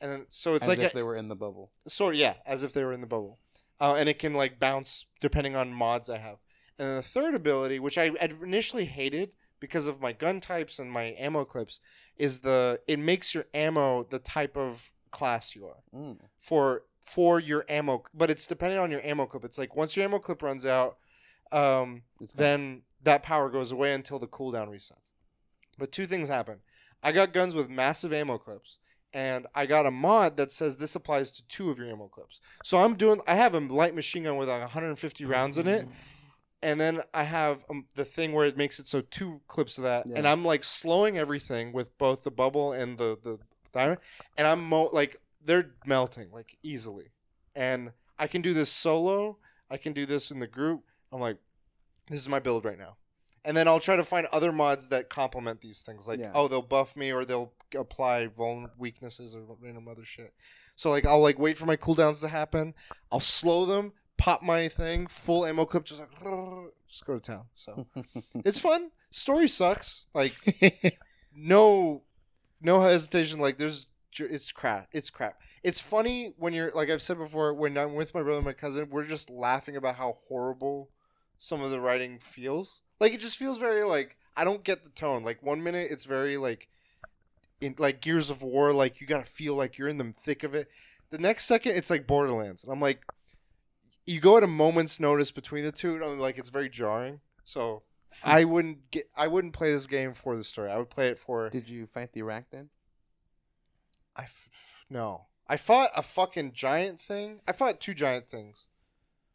And then, so it's As like if a, they were in the bubble. sort of yeah, as if they were in the bubble, uh, and it can like bounce depending on mods I have. And then the third ability, which I had initially hated because of my gun types and my ammo clips, is the it makes your ammo the type of class you are Mm. for for your ammo, but it's dependent on your ammo clip. It's like once your ammo clip runs out, um, then that power goes away until the cooldown resets. But two things happen. I got guns with massive ammo clips, and I got a mod that says this applies to two of your ammo clips. So I'm doing. I have a light machine gun with like 150 rounds in it, and then I have um, the thing where it makes it so two clips of that, and I'm like slowing everything with both the bubble and the the diamond, and I'm mo- like they're melting like easily, and I can do this solo. I can do this in the group. I'm like, this is my build right now. And then I'll try to find other mods that complement these things. Like, Yeah. oh, they'll buff me or they'll apply vuln weaknesses or random other shit. So like, I'll like wait for my cooldowns to happen. I'll slow them, pop my thing, full ammo clip, just like just go to town. So it's fun. Story sucks. Like no, no hesitation. Like there's it's crap. It's crap. It's funny when you're like I've said before. When I'm with my brother and my cousin, we're just laughing about how horrible some of the writing feels. Like it just feels very like I don't get the tone. Like one minute it's very like in like Gears of War, like you gotta feel like you're in the thick of it. The next second it's like Borderlands, and I'm like, you go at a moment's notice between the two, and like it's very jarring. So I hmm. wouldn't get I wouldn't play this game for the story. I would play it for Did you fight the arachnid? I f- no. I fought a fucking giant thing. I fought two giant things.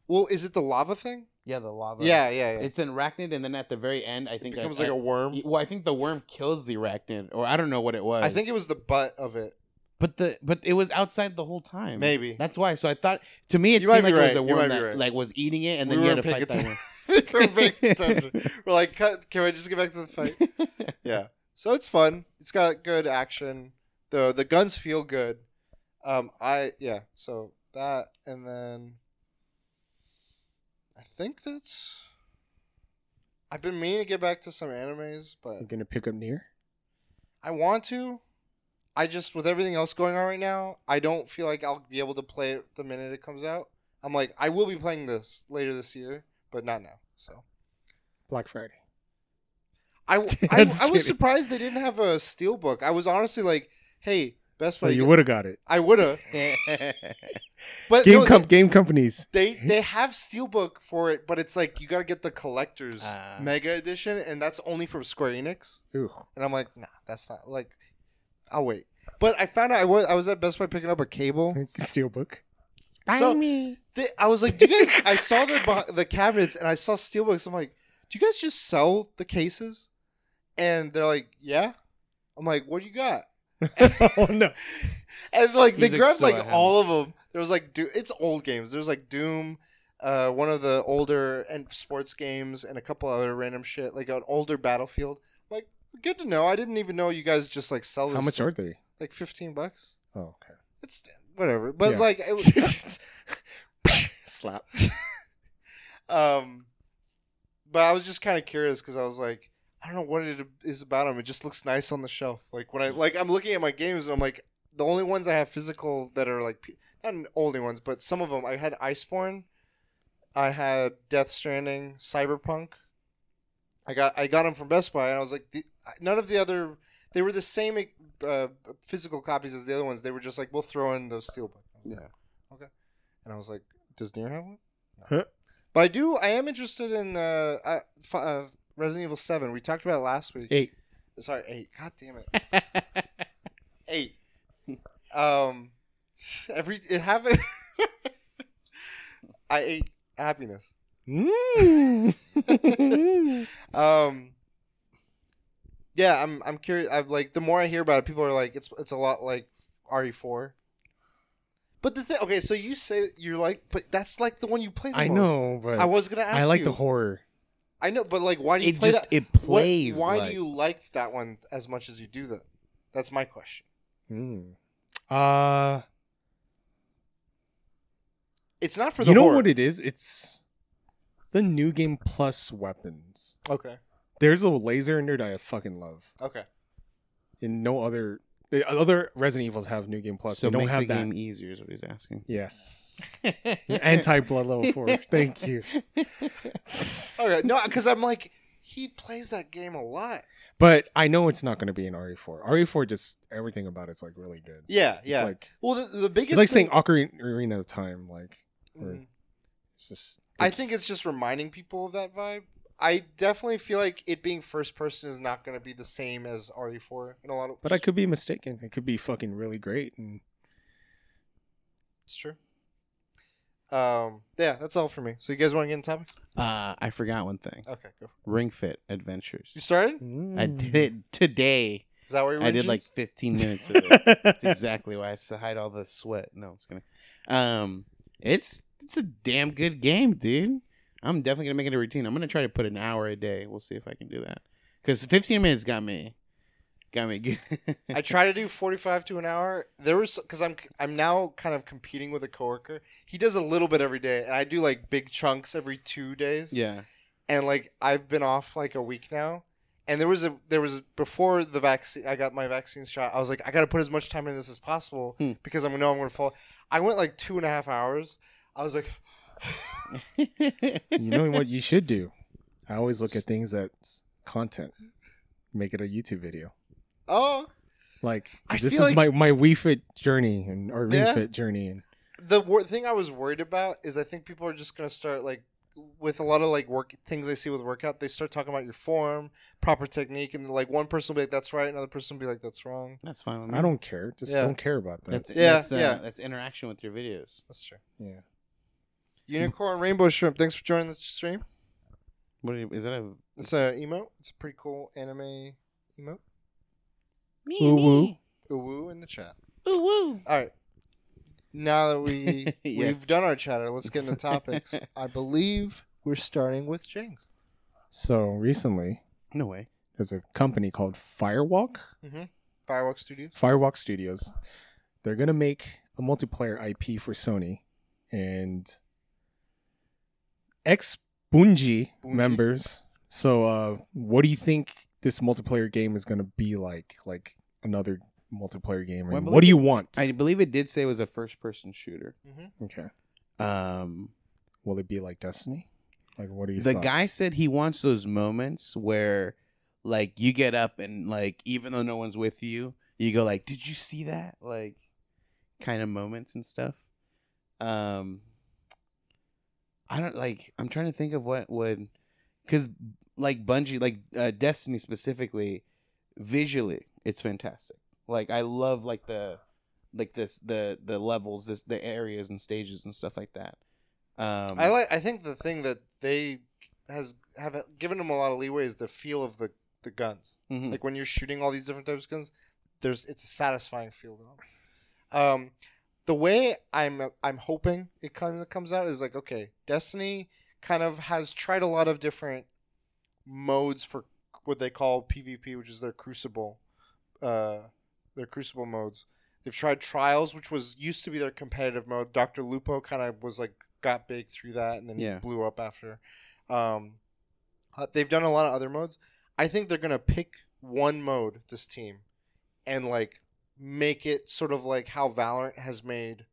Well, is it the lava thing? Yeah, the lava. yeah, yeah, yeah. It's an arachnid, and then at the very end, I it think becomes I, like I- a worm. Well, I think the worm kills the arachnid, or I don't know what it was. I think it was the butt of it. But the but it was outside the whole time. Maybe. That's why. So I thought to me it You seemed be like it was a worm that right. like was eating it, and We then you had to fight paying that we weren't attention. We're like, cut, can we just get back to the fight? Yeah. So it's fun. It's got good action. the The guns feel good. Um, I yeah. So that and then I think that's. I've been meaning to get back to some animes, but You're gonna pick up Nier. I want to. I just with everything else going on right now, I don't feel like I'll be able to play it the minute it comes out. I'm like, I will be playing this later this year, but not now. So Black Friday. I, I, I was surprised they didn't have a steelbook. I was honestly like, hey, Best So Buy, you would have got it. I would have, but Game no, com- game companies. they they have steelbook for it, but it's like you got to get the collector's Ah. mega edition, and that's only from Square Enix. Ooh. And I'm like, nah, that's not like. I'll wait. But I found out I was I was at Best Buy picking up a cable. Steelbook. So they, I was like, do you guys? I saw the bo- the cabinets and I saw steelbooks. I'm like, do you guys just sell the cases? And they're like, yeah. I'm like, what do you got? oh no. And like they He's like, grabbed "So I like have all of them. There was like, do it's old games. There's like Doom, uh, one of the older and sports games, and a couple other random shit, like an older Battlefield. Good to know. I didn't even know you guys just like sell. This How much are they? like fifteen bucks? Oh, okay. It's whatever. But Yeah. like, it was, Slap. um, but I was just kind of curious because I was like, I don't know what it is about them. It just looks nice on the shelf. Like when I like, I'm looking at my games and I'm like, the only ones I have physical that are like, p- not only ones, but some of them. I had Iceborne, I had Death Stranding, Cyberpunk. I got I got them from Best Buy, and I was like, the, none of the other. They were the same uh, physical copies as the other ones. They were just like, we'll throw in those steelbook. Yeah. Okay. And I was like, does Nier have one? Huh? But I do. I am interested in uh, uh, uh, Resident Evil Seven. We talked about it last week. Eight. Sorry, eight. God damn it, eight. Um, every it happened. I ate happiness. Mm. Um. Yeah, I'm. I'm curious. I'm like the more I hear about it, people are like, it's it's a lot like RE4. But the thing, okay, so you say you're like, but that's like the one you play. The I most. know, but I was gonna ask. I like you. the horror. I know, but like, why do you it play just that? it What- plays. why like- do you like that one as much as you do that? That's my question. Mm. Uh, It's not for the you know horror. what it is? It's the new game plus weapons. okay. There's a laser in there that I fucking love. Okay. And no other other Resident Evils have new game plus. So they don't make have the that. game easier is what he's asking. Yes. Anti blood level four. Thank you. Okay. No, because I'm like, he plays that game a lot. But I know it's not going to be an RE4. RE4 just everything about it's like really good. Yeah. It's Yeah. like well, the, the biggest it's like thing- saying Ocarina of Time. Like or- Mhm. it's just. I think it's just reminding people of that vibe. I definitely feel like it being first person is not going to be the same as RE4 in a lot of. But I could be mistaken. It could be fucking really great. And It's true. Um. Yeah, that's all for me. So you guys want to get in topics? Uh, I forgot one thing. Okay, go. For it. Ring Fit Adventures. You started? Mm. I did it today. Is that where you? I in did like 15 minutes of it. That's exactly why it's to hide all the sweat. No, it's gonna. Um, it's it's a damn good game, dude. I'm definitely gonna make it a routine. I'm gonna try to put an hour a day. We'll see if I can do that. Because 15 minutes got me, got me good. I try to do 45 to an hour. There was because I'm I'm now kind of competing with a coworker. He does a little bit every day, and I do like big chunks every two days. yeah. And like I've been off like a week now, and there was a there was a, before the vaccine. I got my vaccine shot. I was like, I got to put as much time in this as possible Hmm. because I know I'm going to fall. I went like two and a half hours. I was like, you know what you should do? I always look at things that's content. Make it a YouTube video. oh. Like I this is like- my my Wii Fit journey and or Ring Yeah. Fit journey and The wor- thing I was worried about is I think people are just gonna start like with a lot of like work things I see with workout. They start talking about your form, proper technique, and like one person will be like, "That's right," another person will be like, "That's wrong." That's fine. With me. I don't care. Just Yeah. don't care about that. That's Yeah, That's, uh, yeah. That's interaction with your videos. That's true. yeah. Unicorn Rainbow Shrimp. Thanks for joining the stream. What are you, is that? A It's a emote. It's a pretty cool anime emote. Woo woo. Ooh woo in the chat. Ooh, woo. All right. Now that we Yes. we've done our chatter, let's get into topics. I believe we're starting with James. So recently, No way. there's a company called Firewalk, Mm-hmm. Fireworks Studios. Firewalk Studios. They're gonna make a multiplayer IP for Sony, and ex Bungie Bungie. members. So, uh, what do you think this multiplayer game is gonna be like? Like another multiplayer game? Well, I And believe what do you it- want? I believe it did say it was a first person shooter. okay. Um, Will it be like Destiny? Like, what are you? the thoughts? guy said he wants those moments where like you get up and like even though no one's with you you go like did you see that like kind of moments and stuff um i don't like i'm trying to think of what would because like bungie like uh, destiny specifically visually it's fantastic like i love like the like this the the levels this the areas and stages and stuff like that um I like. I think the thing that they has have given them a lot of leeway is the feel of the the guns. mhm. Like when you're shooting all these different types of guns, there's it's a satisfying feel. Um, the way I'm I'm hoping it kind of comes out is like okay, Destiny kind of has tried a lot of different modes for what they call PvP, which is their Crucible, uh, their Crucible modes. They've tried Trials, which was used to be their competitive mode. Doctor Lupo kind of was like got big through that and then Yeah. blew up after. Um, uh, they've done a lot of other modes. I think they're gonna pick one mode this team, and like make it sort of like how Valorant has made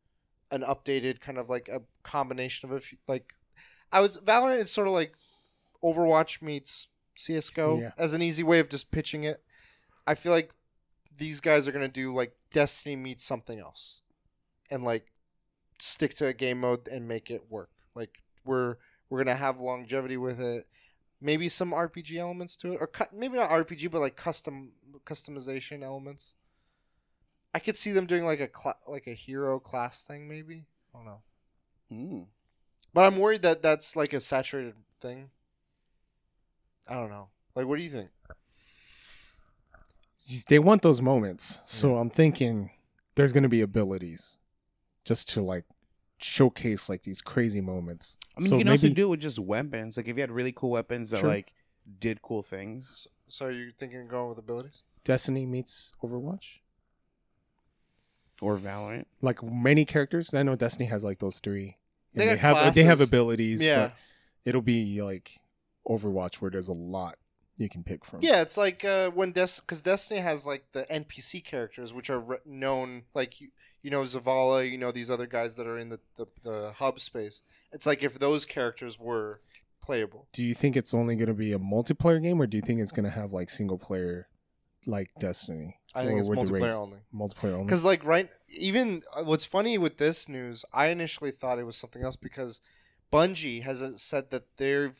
an updated kind of like a combination of a few, like I was Valorant is sort of like Overwatch meets CS:GO Yeah. as an easy way of just pitching it. I feel like these guys are gonna do like Destiny meets something else, and like stick to a game mode and make it work. Like we're we're gonna have longevity with it. Maybe some RPG elements to it, or cut maybe not RPG, but like custom customization elements. I could see them doing like a cla- like a hero class thing, maybe. I don't know, Mm. but I'm worried that that's like a saturated thing. I don't know. Like, what do you think? they want those moments. So I'm thinking there's gonna be abilities, just to like showcase like these crazy moments. I mean, so you can maybe also do it with just weapons. Like if you had really cool weapons that Sure. like did cool things. So, you're thinking going with abilities? Destiny meets Overwatch. Or Valorant. Like many characters, I know Destiny has like those three. And They they, have they have abilities. Yeah, but it'll be like Overwatch where there's a lot you can pick from. yeah. It's like uh, when Des because Destiny has like the NPC characters, which are re- known like you, you know Zavala, you know these other guys that are in the, the the hub space. It's like if those characters were playable. Do you think it's only going to be a multiplayer game, or do you think it's going to have like single player, like Destiny? I think it's multiplayer only. Multiplayer only. Because like right, even uh, what's funny with this news, I initially thought it was something else because Bungie has uh, said that they've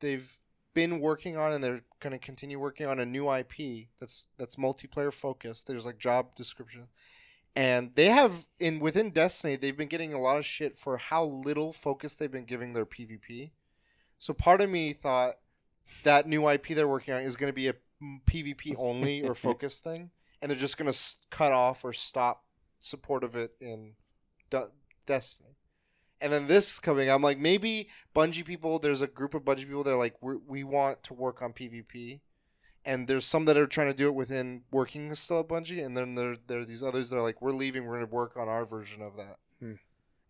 they've been working on and they're going to continue working on a new IP that's that's multiplayer focused. There's like job description, and they have in within Destiny they've been getting a lot of shit for how little focus they've been giving their PvP. So part of me thought that new IP they're working on is going to be a PvP only or focus thing and they're just gonna s- cut off or stop support of it in De- Destiny. And then this coming, I'm like, maybe Bungie people. There's a group of Bungie people that are like, we we want to work on PvP, and there's some that are trying to do it within working still at Bungie, and then there there are these others that are like, we're leaving. We're gonna work on our version of that.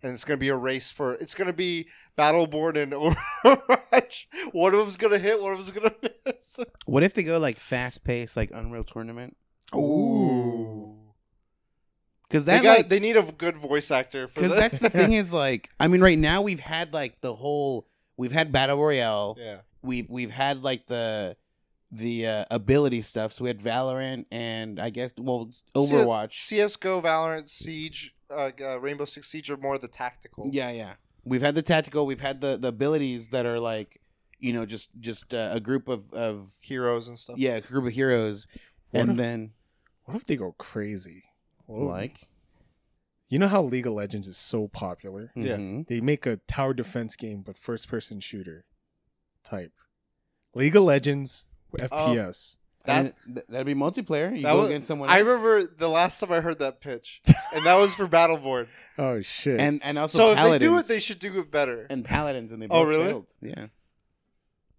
And it's gonna be a race for. It's gonna be Battleborn and Overwatch. One of them's gonna hit. One of them's gonna miss. What if they go like fast paced like Unreal Tournament? Ooh. Because They that got. like they need a good voice actor for because that. that's the thing is like I mean right now we've had like the whole we've had Battle Royale. yeah. We've we've had like the the uh, ability stuff. So we had Valorant and I guess well Overwatch. CS:GO, Valorant, Siege, uh, uh, Rainbow Six Siege are more the tactical. Yeah, yeah. We've had the tactical. We've had the the abilities that are like you know just just uh, a group of of heroes and stuff. yeah a group of heroes, What and if- then What if they go crazy? What if- like you know how League of Legends is so popular? Yeah. mhm. They make a tower defense game, but first person shooter type. League of Legends FPS. I That mean, th- that'd be multiplayer. You That go was- against someone. I else. remember the last time I heard that pitch, and that was for Battleborn. Oh shit! and and also So if they do it, they should do it better. and paladins, and they Oh, both really? failed. Yeah,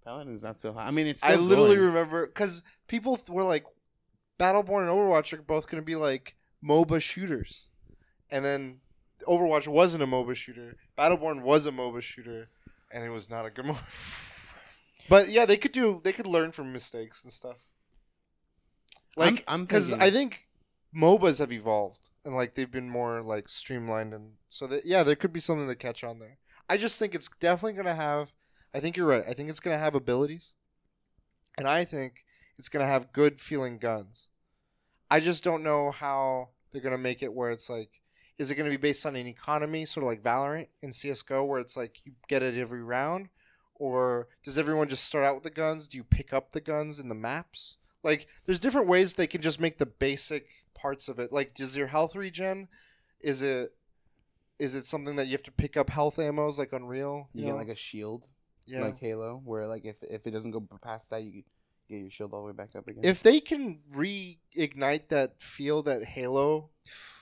paladins not so high. I mean, it's. I literally going. remember because people th- were like, Battleborn and Overwatch are both going to be like MOBA shooters, and then Overwatch wasn't a MOBA shooter. Battleborn was a MOBA shooter, and it was not a good MOBA. But yeah, they could do. They could learn from mistakes and stuff. Like, I'm because I think MOBAs have evolved and like they've been more like streamlined, and so that yeah, there could be something to catch on there. I just think it's definitely going to have. I think you're right. I think it's going to have abilities, and I think it's going to have good feeling guns. I just don't know how they're going to make it where it's like, is it going to be based on an economy, sort of like Valorant in CS:GO, where it's like you get it every round, or does everyone just start out with the guns? Do you pick up the guns in the maps? Like, there's different ways they can just make the basic parts of it. Like, does your health regen? Is it is it something that you have to pick up health ammos like Unreal? You know? get like a shield, yeah. like Halo, where like if if it doesn't go past that, you get your shield all the way back up again. if they can reignite that feel that Halo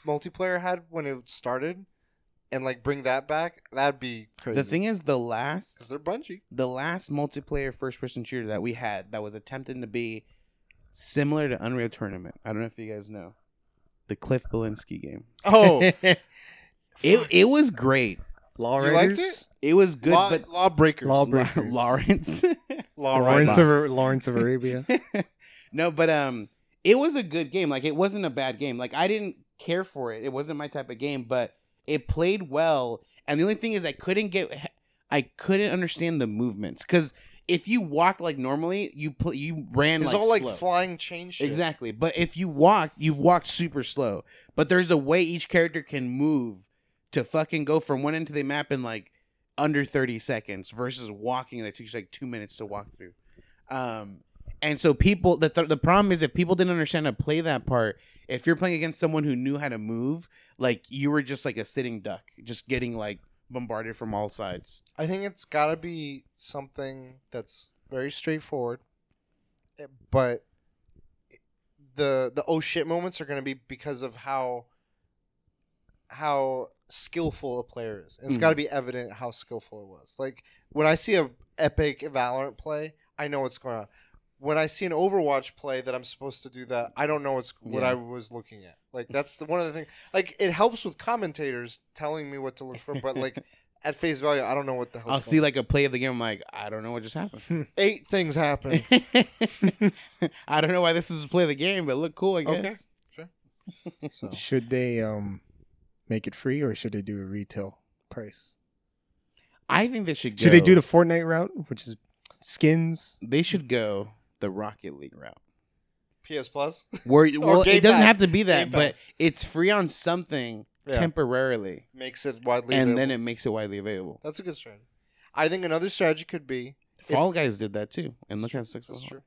multiplayer had when it started, and like bring that back, that'd be crazy. the thing is, the last because they're Bungie. the last multiplayer first person shooter that we had that was attempting to be similar to Unreal Tournament. I don't know if you guys know the Cliff Bleszinski game. Oh, It it was great. Law You liked Raiders? It was good, law, but lawbreakers. Lawbreakers. Lawrence. Lawrence of Lawrence of Arabia. no, but um, it was a good game. Like it wasn't a bad game. Like I didn't care for it. It wasn't my type of game, but it played well. And the only thing is, I couldn't get, I couldn't understand the movements because if you walked like normally, you pl- you ran It's like all like slow. flying chain shit. Exactly. But if you walk, you walked super slow. But there's a way each character can move to fucking go from one end to the map in like under 30 seconds versus walking that takes like two minutes to walk through. Um, and so people, the, th- the problem is if people didn't understand how to play that part, if you're playing against someone who knew how to move, like you were just like a sitting duck, just getting like bombarded from all sides. I think it's got to be something that's very straightforward, eh, but the the oh shit moments are going to be because of how how skillful a player is. And it's Mhm. got to be evident how skillful it was. Like when I see a epic Valorant play, I know what's going on. When I see an Overwatch play that I'm supposed to do that, I don't know what's what Yeah. I was looking at. Like that's the one of the things. Like it helps with commentators telling me what to look for, but like at face value, I don't know what the hell. I'll see like a play of the game. I'm like, I don't know what just happened. eight things happen. I don't know why this is a play of the game, but look cool, I Okay. guess. so Should they um make it free or should they do a retail price? I think they should go. Should they do the Fortnite route, which is skins? They should go the Rocket League route. PS Plus. Where well, it doesn't Pass. have to be that, Game but Pass. it's free on something Yeah. temporarily, makes it widely and available. then it makes it widely available. That's a good strategy. I think another strategy could be Fall Guys did that too, and look how successful. That's true.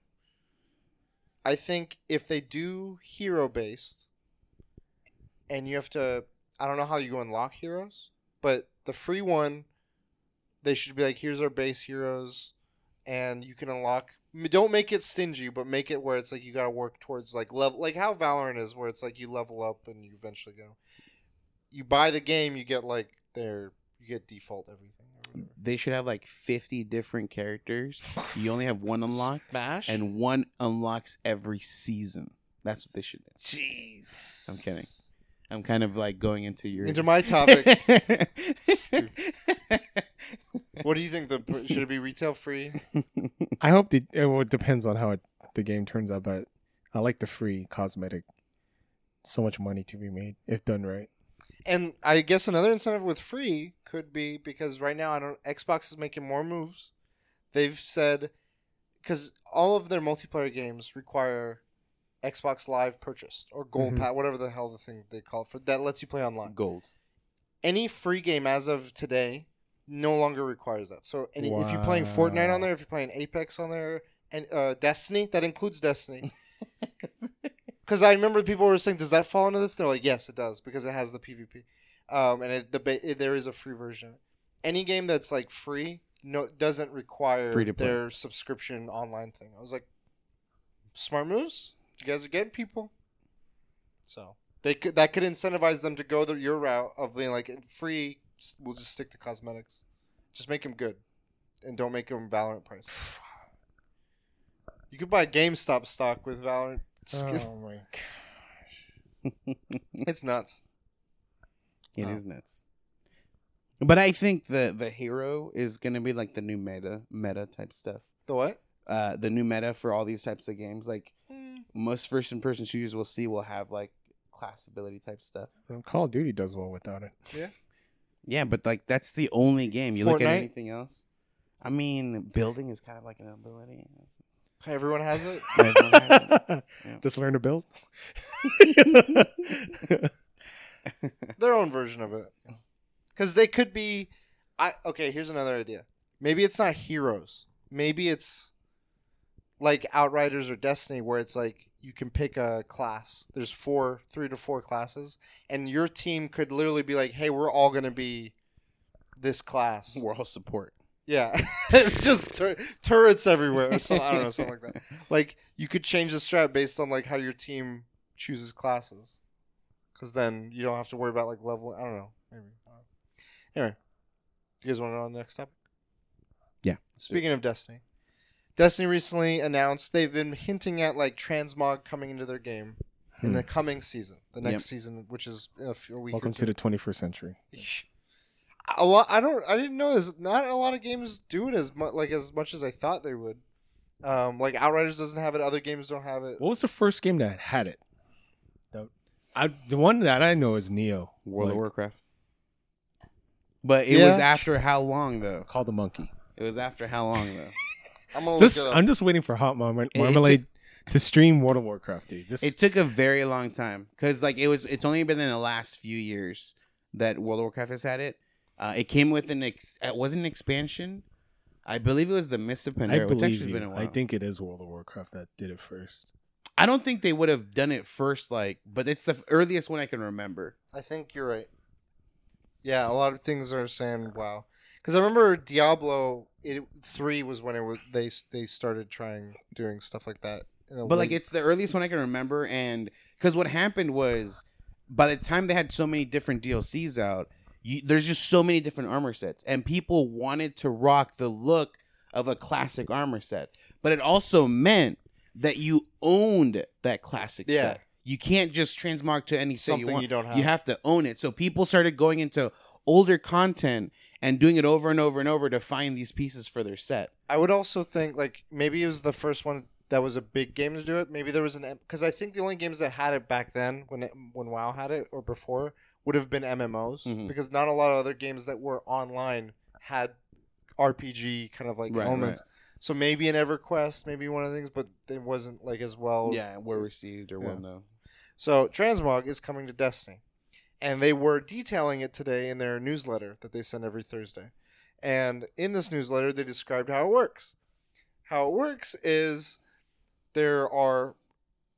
I think if they do hero based, and you have to, I don't know how you unlock heroes, but the free one, they should be like, here's our base heroes, and you can unlock. Don't make it stingy, but make it where it's like you got to work towards like level, like how Valorant is, where it's like you level up and you eventually go. You buy the game, you get like their, you get default everything. Or. They should have like 50 different characters. You only have one unlock, Smash and one unlocks every season. That's what they should do. Jeez. I'm kidding. I'm kind of like going into your into my topic. What do you think? The should it be retail free? I hope the it, well, it depends on how it, the game turns out, but I like the free cosmetic. So much money to be made if done right. And I guess another incentive with free could be because right now I don't. Xbox is making more moves. They've said because all of their multiplayer games require Xbox Live purchased or Gold Mhm. Pass, whatever the hell the thing they call it for that lets you play online. gold. Any free game as of today no longer requires that. So any, if you're playing Fortnite on there, if you're playing Apex on there, and uh, Destiny, that includes Destiny. Because I remember people were saying, "Does that fall into this?" They're like, "Yes, it does because it has the PvP, um, and it, the it, there is a free version. Any game that's like free, no, doesn't require Free to play. their subscription online thing." I was like, smart moves. You guys are getting people. So they could that could incentivize them to go the your route of being like free. We'll just stick to cosmetics. Just make them good, and don't make them Valorant price. You could buy GameStop stock with Valorant. skin. Oh my It's nuts. It Oh. is nuts. But I think the the hero is gonna be like the new meta meta type stuff. The what? Uh, the new meta for all these types of games, like most first in person shooters we'll see will have like class ability type stuff. god. Call of Duty does well without it. Yeah, Yeah, but like that's the only game. You look at Fortnite? anything else. I mean, building is kind of like an ability. Everyone has it. Everyone has it. Yeah. Just learn to build. Their own version of it. Because they could be. I okay. Here's another idea. Maybe it's not heroes. Maybe it's like Outriders or Destiny, where it's like you can pick a class. There's four, three to four classes, and your team could literally be like, "Hey, we're all gonna be this class." World support. Yeah, just tur- turrets everywhere. Or something, I don't know, something like that. Like you could change the strat based on like how your team chooses classes, because then you don't have to worry about like level. I don't know. Maybe. Anyway, you guys want to know the next topic? Yeah. Speaking of Destiny, Destiny recently announced they've been hinting at like transmog coming into their game in Hmm. the coming season, the next Yep. season, which is a, few, a week. Welcome or to the 21st century. a lot. I don't. I didn't know this. Not a lot of games do it as much like as much as I thought they would. Um, like Outriders doesn't have it. Other games don't have it. What was the first game that had it? The, I, the one that I know is Neo. World Like, of Warcraft. But it Yeah. was after how long though? Call the monkey. It was after how long though? I'm gonna Just look it up. I'm just waiting for Hot Mar- it Marmalade to stream World of Warcraft, dude. Just it took a very long time because like it was. It's only been in the last few years that World of Warcraft has had it. Uh, it came with an ex. It wasn't an expansion. I believe it was the Mist of I Pandaria, which believe actually has been a you. while. I think it is World of Warcraft that did it first. I don't think they would have done it first, like, but it's the earliest one I can remember. I think you're right. Yeah, a lot of things are saying wow. Because I remember Diablo it, three was when it was they they started trying doing stuff like that. in a But like it's the earliest one I can remember, and because what happened was, by the time they had so many different DLCs out, you, there's just so many different armor sets, and people wanted to rock the look of a classic armor set. But it also meant that you owned that classic Yeah. set. You can't just transmog to any set you want. you don't have. You have to own it. So people started going into older content and doing it over and over and over to find these pieces for their set. I would also think like maybe it was the first one that was a big game to do it. Maybe there was an because I think the only games that had it back then when it, when WoW had it or before would have been MMOs Mhm. because not a lot of other games that were online had RPG kind of like Right, elements. So maybe an EverQuest, maybe one of the things, but it wasn't like as well. Yeah, were received or Yeah. well known. So Transmog is coming to Destiny, and they were detailing it today in their newsletter that they send every Thursday. And in this newsletter, they described how it works. How it works is there are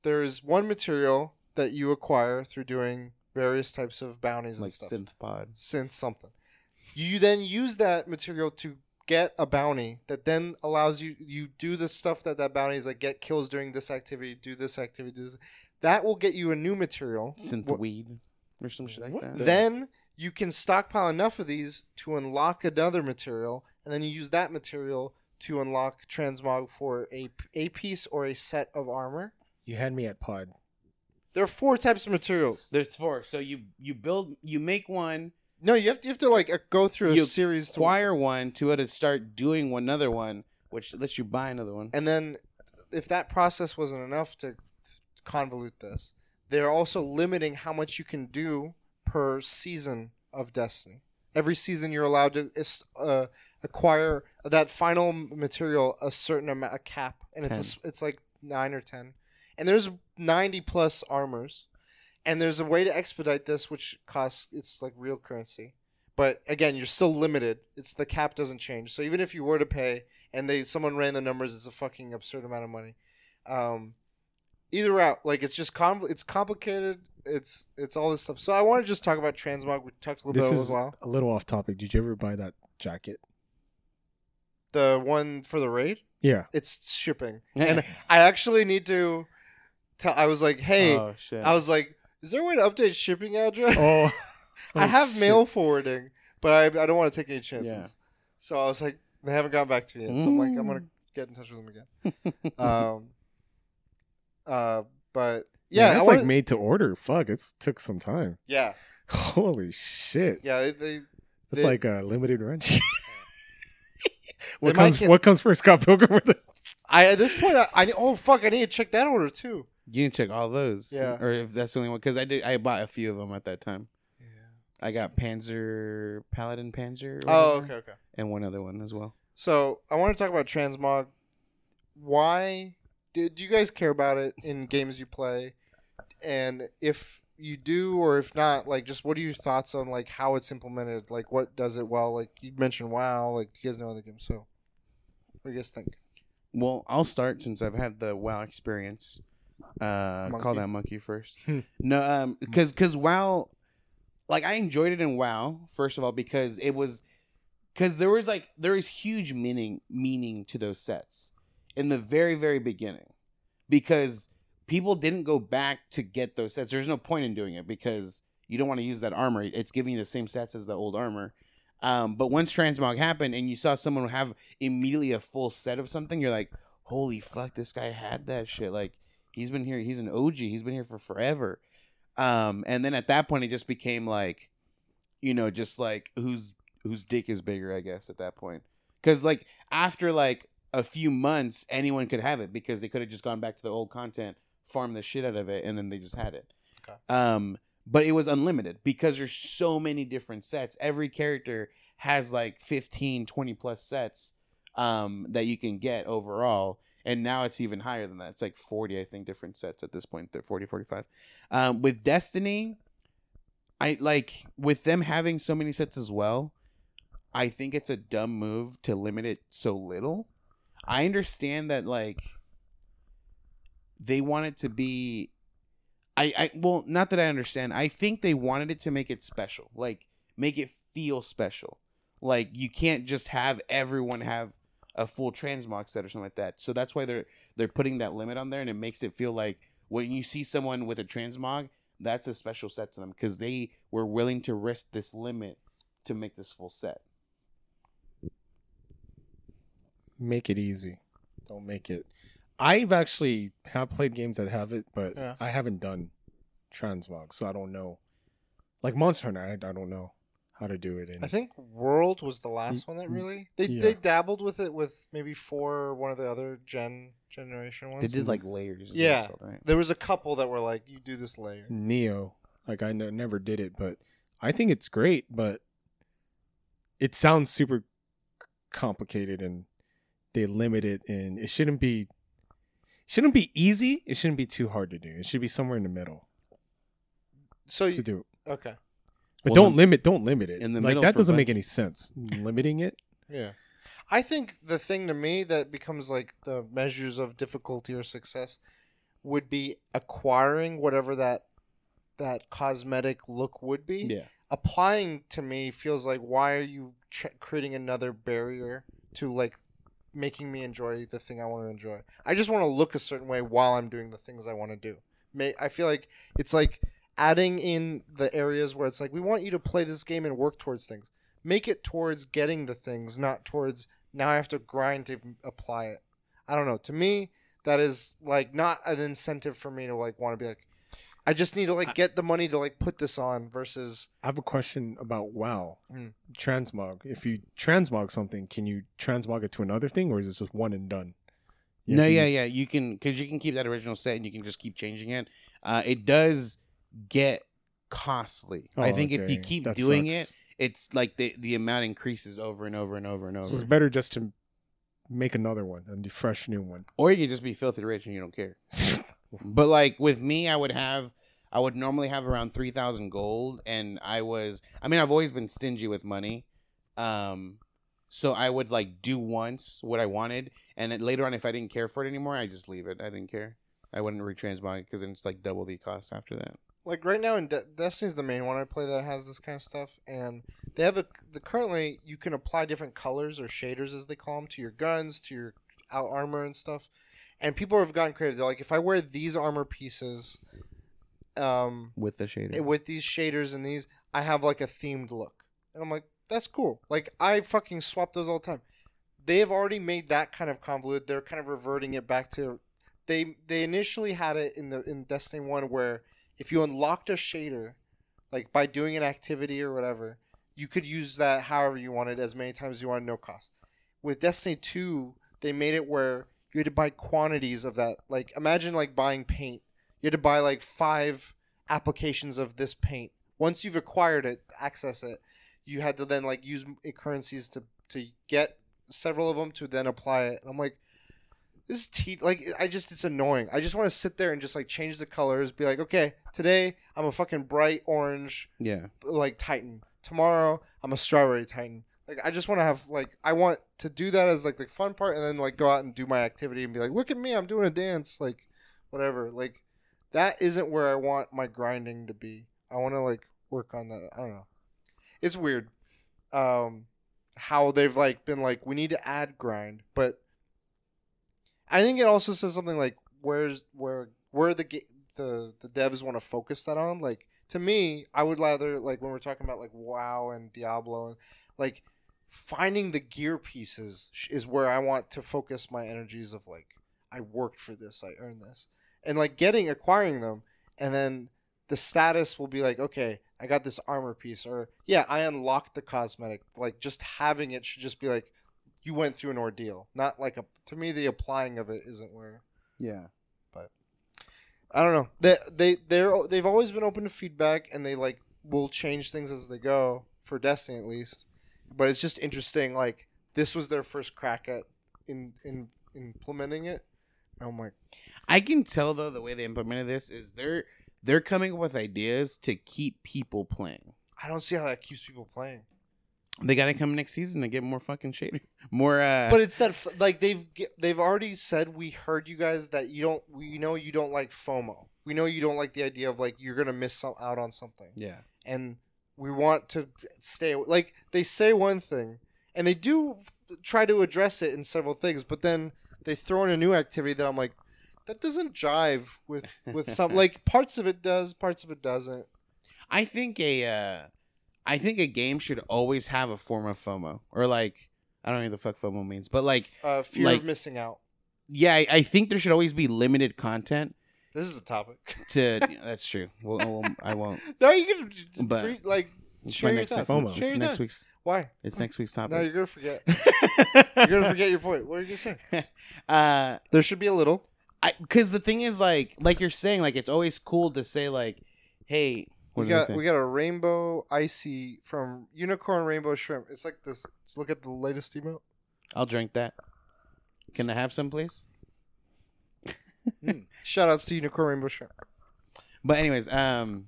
there is one material that you acquire through doing various types of bounties and Like stuff. synth pod. Synth something. You then use that material to get a bounty that then allows you you do the stuff that that bounty is like get kills during this activity, do this activity, do this. That will get you a new material. synth weed or some shit like What that. the- Then you can stockpile enough of these to unlock another material, and then you use that material to unlock transmog for a, a piece or a set of armor. You had me at Pod. There are four types of materials. There's four. So you you build you make one, No, you have to, you have to like uh, go through a You series to acquire one to to start doing one another one, which lets you buy another one. And then, if that process wasn't enough to convolute this, they're also limiting how much you can do per season of Destiny. Every season, you're allowed to uh, acquire that final material a certain amount, a cap, and it's a it's like nine or ten. And there's ninety plus armors, and there's a way to expedite this, which costs it's like real currency. But again, you're still limited. It's the cap doesn't change. So even if you were to pay, and they someone ran the numbers, it's a fucking absurd amount of money. Um, either route, like it's just com- it's complicated. It's it's all this stuff. So I want to just talk about transmog. We talked a little This bit is as well. a little off topic. Did you ever buy that jacket? The one for the raid. Yeah. It's shipping, and I actually need to. Tell. I was like, hey, oh shit. I was like, is there a way to update shipping address? Oh. I Oh, have shit. mail forwarding, but I, I don't want to take any chances. Yeah. So I was like, they haven't gotten back to me yet. So I'm like, I'm gonna Mm. get in touch with them again. um. Uh. But Yeah, yeah, it's I like made to order. Fuck, it's took some time. yeah, Holy shit. yeah. They, they It's They- like a limited run. what comes get- what comes first, Scott Pilgrim or the I at this point I, I oh fuck I need to check that order too. you can check all those. Yeah. Or if that's the only one, because I did. I bought a few of them at that time. Yeah, I got Panzer Paladin Panzer. or Oh whatever, okay okay. And one other one as well. So I want to talk about transmog. Why do, do you guys care about it in games you play? And if you do or if not, like just what are your thoughts on like how it's implemented? Like what does it well? Like you mentioned WoW, like you guys know other games, so what do you guys think? Well, I'll start since I've had the WoW experience. Uh, Monkey. call that monkey first. No, um, because because WoW, like I enjoyed it in WoW first of all because it was, because there was like there is huge meaning meaning to those sets in the very very beginning, because people didn't go back to get those sets. There's no point in doing it because you don't want to use that armor. It's giving you the same stats as the old armor. Um, but once transmog happened and you saw someone have immediately a full set of something, you're like, holy fuck, this guy had that shit. Like he's been here, he's an OG, he's been here for forever. Um, and then at that point, it just became like, you know, just like whose whose dick is bigger, I guess, at that point. Because like after like a few months, anyone could have it because they could have just gone back to the old content, farmed the shit out of it, and then they just had it. Okay. Um, but it was unlimited because there's so many different sets. Every character has like 15, 20 plus sets um, that you can get overall. And now it's even higher than that. It's like 40, I think, different sets at this point. They're 40, 45. Um, with Destiny, I like with them having so many sets as well. I think it's a dumb move to limit it so little. I understand that like they want it to be I I well, not that I understand. I think they wanted it to make it special. Like make it feel special. Like you can't just have everyone have a full transmog set or something like that. So that's why they're they're putting that limit on there and it makes it feel like when you see someone with a transmog, that's a special set to them because they were willing to risk this limit to make this full set. Make it easy. Don't make it. I've actually have played games that have it, but Yeah. I haven't done transmog, so I don't know. Like Monster Hunter, I, I don't know how to do it. In, I think World was the last one that really they Yeah. they dabbled with it with maybe four or one of the other gen generation ones. They did mm-hmm. like layers. is what it's Yeah. called, right? There was a couple that were like, you do this layer. Neo. Like I never did it, but I think it's great. But it sounds super complicated, and they limit it, and it shouldn't be. Shouldn't be easy. It shouldn't be too hard to do. It should be somewhere in the middle So to you, do. okay, But Well, don't in- limit. Don't limit it. in the like that doesn't make any sense. Limiting it. yeah. I think the thing to me that becomes like the measures of difficulty or success would be acquiring whatever that that cosmetic look would be. Yeah. applying to me feels like why are you ch- creating another barrier to like making me enjoy the thing I want to enjoy? I just want to look a certain way while I'm doing the things I want to do. May I feel like it's like adding in the areas where it's like we want you to play this game and work towards things. Make it towards getting the things, not towards now I have to grind to apply it. I don't know. To me, that is like not an incentive for me to like want to be like I just need to like get the money to like put this on versus I have a question about WoW Mm. transmog. If you transmog something, can you transmog it to another thing, or is it just one and done? You no, have to yeah, use- yeah. You can because you can keep that original set and you can just keep changing it. Uh, it does get costly. I Oh, think if you keep That doing sucks. it, it's like the the amount increases over and over and over and over. So it's better just to make another one, a fresh new one. or you can just be filthy rich and you don't care. But like with me, I would have, I would normally have around three thousand gold, and I was, I mean, I've always been stingy with money, um, so I would like do once what I wanted, and then later on, if I didn't care for it anymore, I just leave it. I didn't care. I wouldn't retransmog it because then it's like double the cost after that. like right now in De- Destiny's the main one I play that has this kind of stuff, and they have a the currently you can apply different colors or shaders as they call them to your guns, to your out armor and stuff. And people have gotten creative. They're like, if I wear these armor pieces, um, with the shader. with these shaders and these, I have like a themed look. And I'm like, that's cool. Like I fucking swap those all the time. They have already made that kind of convoluted. They're kind of reverting it back to they they initially had it in the in Destiny 1 where if you unlocked a shader like by doing an activity or whatever, you could use that however you wanted as many times as you wanted no cost. With Destiny 2, they made it where you had to buy quantities of that. Like imagine like buying paint. You had to buy like 5 applications of this paint. Once you've acquired it, access it, you had to then like use currencies to to get several of them to then apply it. And I'm like, this is te- like I just it's annoying. I just want to sit there and just like change the colors, be like, okay, today I'm a fucking bright orange yeah. like Titan. Tomorrow I'm a strawberry Titan. Like I just want to have like I want to do that as like the fun part, and then like go out and do my activity and be like, look at me, I'm doing a dance, like whatever. Like that isn't where I want my grinding to be. I want to like work on that. I don't know. It's weird. Um, how they've like been like we need to add grind, but I think it also says something like where's where where the the the devs want to focus that on. Like to me, I would rather like when we're talking about like WoW and Diablo and like finding the gear pieces is where I want to focus my energies of like I worked for this, I earned this. And like getting acquiring them and then the status will be like, okay, I got this armor piece or yeah, I unlocked the cosmetic. Like just having it should just be like you went through an ordeal. Not like a to me the applying of it isn't where Yeah. But I don't know. They they they're they've always been open to feedback and they like will change things as they go for Destiny at least. But it's just interesting. Like this was their first crack at in in implementing it. And I'm like, I can tell though the way they implemented this is they're they're coming up with ideas to keep people playing. I don't see how that keeps people playing. They got to come next season to get more fucking shader, more. uh But it's that like they've they've already said we heard you guys that you don't we know you don't like FOMO. We know you don't like the idea of like you're gonna miss some, out on something. yeah, and we want to stay like they say one thing and they do try to address it in several things but then they throw in a new activity that i'm like that doesn't jive with with some like parts of it does parts of it doesn't. I think a, uh I think a game should always have a form of FOMO or like I don't know what the fuck FOMO means, but like uh, fear Like- of missing out. Yeah, I, I think there should always be limited content this is a topic to. that's true. Well, well, I won't. no you can j- j- But- bre- like It's Share my your next thoughts. FOMO. Share It's your next thoughts. week's. why It's next week's topic. no you're gonna forget you're gonna forget your point what are you gonna say uh, there should be a little I because the thing is like like you're saying like it's always cool to say like, hey, what we did I got say? we got a rainbow icy from unicorn rainbow shrimp it's like this let's look at the latest emote I'll drink that. Can I have some, please? Shout outs to Unicorn Rainbow Shrimp. But anyways, um,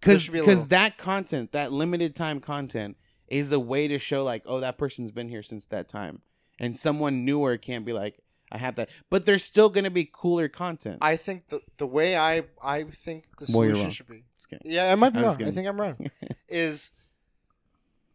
because be because little- that content, that limited time content, is a way to show like, oh, that person's been here since that time, and someone newer can't be like, I have that, but there's still gonna be cooler content. I think the the way I I think the solution wrong. should be. Yeah, I might be I was wrong. I think I'm wrong. is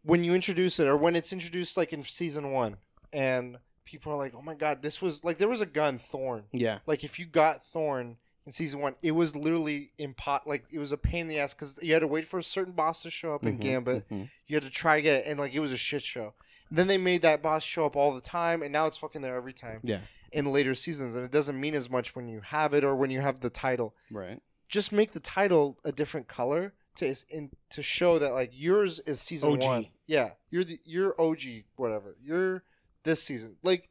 when you introduce it or when it's introduced like in season one and people are like, "Oh my god, this was like there was a gun Thorn." yeah, Like if you got Thorn in season 1, it was literally impot like it was a pain in the ass cuz you had to wait for a certain boss to show up in Mhm, Gambit. mhm. You had to try get it and like it was a shit show. then they made that boss show up all the time and now it's fucking there every time. yeah, in later seasons, and it doesn't mean as much when you have it or when you have the title. right. Just make the title a different color to in, to show that like yours is season OG. one. Yeah, you're the you're OG whatever. You're this season like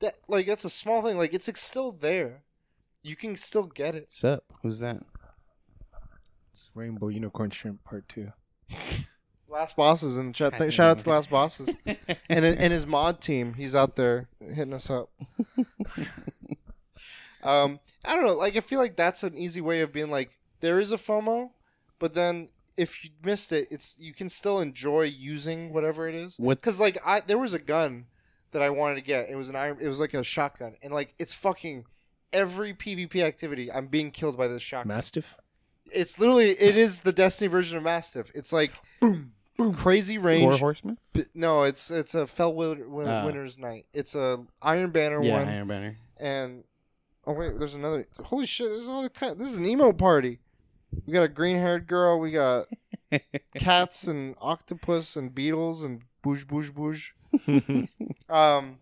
that. Like that's a small thing. Like it's like, still there. You can still get it. What's up? Who's that? It's Rainbow Unicorn Shrimp Part Two. Last bosses in the chat. Th- shout out to Last Bosses and and his mod team. He's out there hitting us up. um, I don't know. Like I feel like that's an easy way of being like there is a FOMO, but then if you missed it, it's you can still enjoy using whatever it is. What- Because like I there was a gun that I wanted to get. It was an iron. It was like a shotgun, and like it's fucking every PvP activity. I'm being killed by this shotgun Mastiff. it's literally it is the Destiny version of Mastiff. It's like boom, boom, crazy range. Four Horsemen. B- No, it's it's a Fell Win- Win- Ah. Winter's Night. It's a Iron Banner Yeah, one, Iron Banner. and oh wait, there's another. Holy shit! There's all the kind. This is an emo party. We got a green haired girl. We got cats and octopus and beetles and boosh boosh boosh. Um,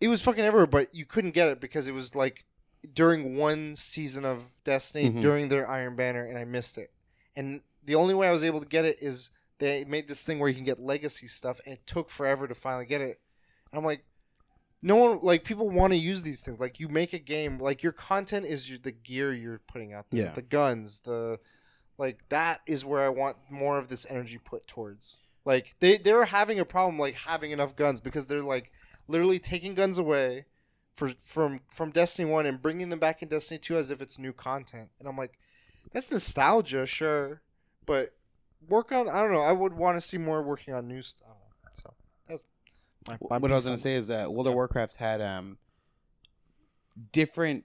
it was fucking everywhere, but you couldn't get it because it was like during one season of Destiny Mhm. during their Iron Banner, and I missed it. And the only way I was able to get it is they made this thing where you can get legacy stuff, and it took forever to finally get it. And I'm like, no one like people want to use these things. Like you make a game, like your content is your, the gear you're putting out there, Yeah. the guns, the like that is where I want more of this energy put towards. Like they they're having a problem like having enough guns because they're like literally taking guns away for from from Destiny 1 and bringing them back in Destiny 2 as if it's new content. And I'm like that's nostalgia, sure, but work on I don't know, I would want to see more working on new stuff. So that's my, my what I was gonna say is that World of Yeah. Warcraft had um different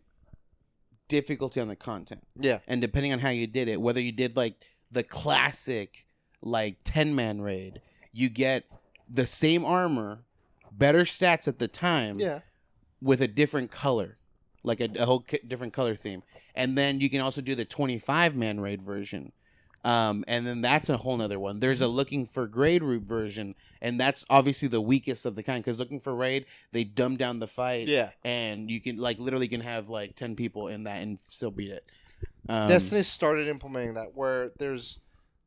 difficulty on the content, Yeah. and depending on how you did it, whether you did like the classic like ten man raid, you get the same armor, better stats at the time, Yeah. with a different color, like a, a whole different color theme. And then you can also do the 25 man raid version. Um, and then that's a whole nother one. There's a looking for grade route version, and that's obviously the weakest of the kind because looking for raid, they dumb down the fight, Yeah. and you can like literally can have like 10 people in that and still beat it. Um, Destiny started implementing that where there's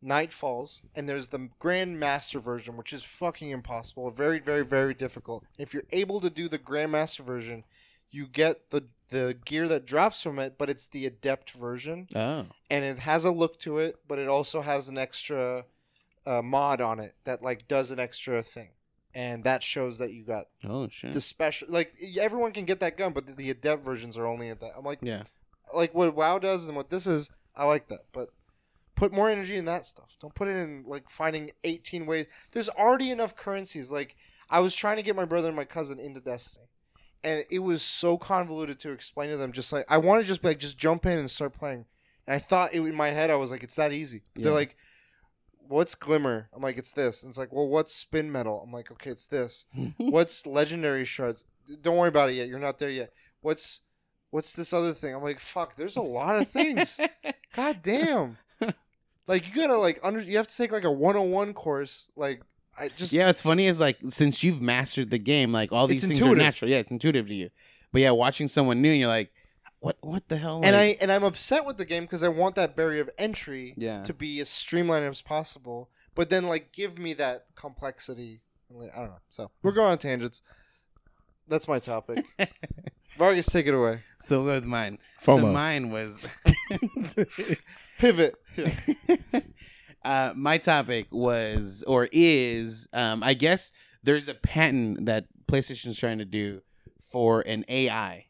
Nightfalls and there's the Grandmaster version which is fucking impossible very very very difficult. If you're able to do the Grandmaster version you get the the gear that drops from it but it's the adept version. Oh, and it has a look to it but it also has an extra uh, mod on it that like does an extra thing. And that shows that you got oh shit. the special like everyone can get that gun but the, the adept versions are only at that. I'm like yeah, like what WoW does and what this is, I like that. But put more energy in that stuff. Don't put it in like finding 18 ways. There's already enough currencies. Like I was trying to get my brother and my cousin into Destiny, and it was so convoluted to explain to them. Just like I want to just be like just jump in and start playing. And I thought it, in my head I was like it's that easy. But They're like. What's glimmer? I'm like, it's this. And it's like, well, what's spinmetal? I'm like, okay, it's this. What's legendary shards? Don't worry about it yet. You're not there yet. What's what's this other thing? I'm like, fuck, there's a lot of things. God damn. Like you gotta like under you have to take like a 101 course. Like I just yeah, what's funny is like since you've mastered the game, like all these things intuitive. are natural. Yeah, it's intuitive to you. But yeah, watching someone new, and you're like, what? What the hell? and Like, I and I'm upset with the game because I want that barrier of entry yeah, to be as streamlined as possible. But then like give me that complexity. I don't know. So we're going on tangents. That's my topic. Vargas, take it away. so with mine. So FOMO. mine was. Pivot. Yeah. uh, my topic was or is um, I guess there's a patent that PlayStation's trying to do for an AI.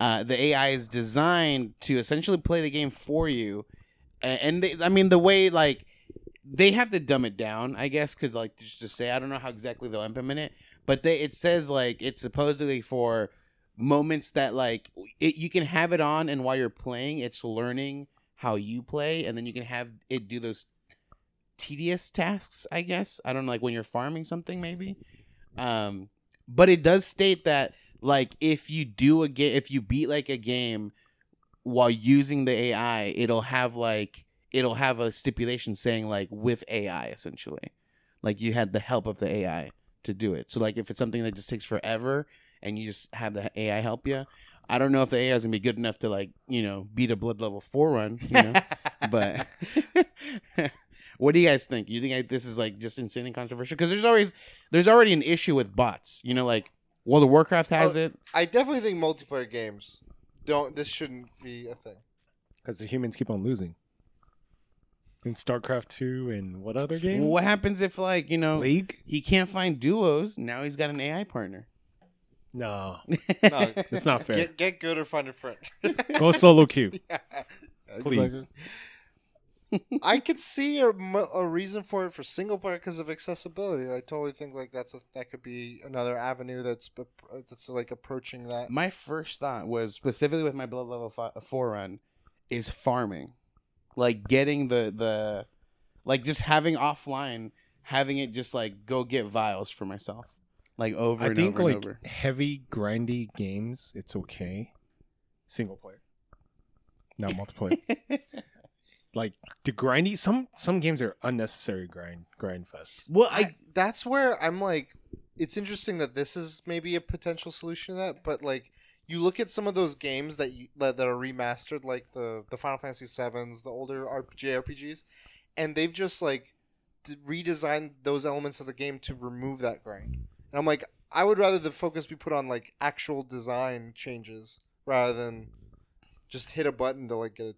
Uh, the AI is designed to essentially play the game for you, and they, I mean the way like they have to dumb it down. I guess could like just to say I don't know how exactly they'll implement it, but they it says like it's supposedly for moments that like it, you can have it on and while you're playing it's learning how you play and then you can have it do those tedious tasks i guess. I don't know like when you're farming something maybe. Um but it does state that like if you do a game if you beat like a game while using the ai it'll have like it'll have a stipulation saying like with ai essentially. Like you had the help of the ai to do it. So like if it's something that just takes forever and you just have the ai help you i don't know if the ai is gonna be good enough to like you know beat a blood level four run you know but what do you guys think? You think I, this is like just insanely controversial? Because there's always there's already an issue with bots. You know, like World of Warcraft has Oh, it. I definitely think multiplayer games don't. This shouldn't be a thing. Because the humans keep on losing. In StarCraft 2 and what other games? What happens if like you know League? he can't find duos? Now he's got an AI partner. No. No, It's not fair. get get good or find a friend. Go solo queue. Yeah, Please. exactly. I could see a, a reason for it for single player because of accessibility. I totally think like that's a, that could be another avenue that's that's like approaching that. My first thought was specifically with my blood level fi- uh, four run is farming, like getting the the like just having offline, having it just like go get vials for myself, like over I and think over like and over. heavy grindy games, it's okay. Single player, not multiplayer. like the grindy, some some games are unnecessary grind grind fest. well, I, I that's where I'm like, it's interesting that this is maybe a potential solution to that, but like you look at some of those games that you, that, that are remastered, like the the Final Fantasy Sevens, the older RPG, JRPGs, and they've just like redesigned those elements of the game to remove that grind. And I'm like, I would rather the focus be put on like actual design changes rather than just hit a button to like get it.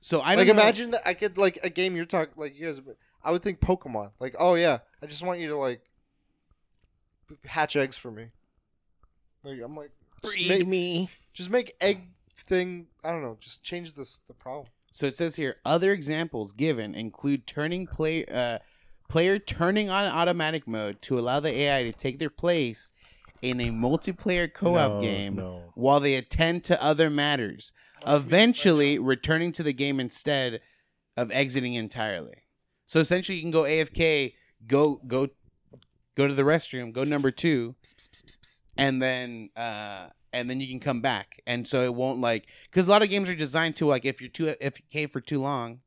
so I like know- imagine that I could like a game you're talking like you guys. I would think Pokemon. Like, oh yeah, I just want you to like hatch eggs for me. Like, I'm like, just make, me. just make egg thing. I don't know. Just change this the problem. So it says here other examples given include turning play uh, player turning on automatic mode to allow the AI to take their place in a multiplayer co-op No, game no. while they attend to other matters, eventually returning to the game instead of exiting entirely. So essentially, you can go AFK, go go go to the restroom, go number two, and then uh, and then you can come back. And so it won't like because a lot of games are designed to like if you're too AFK for too long,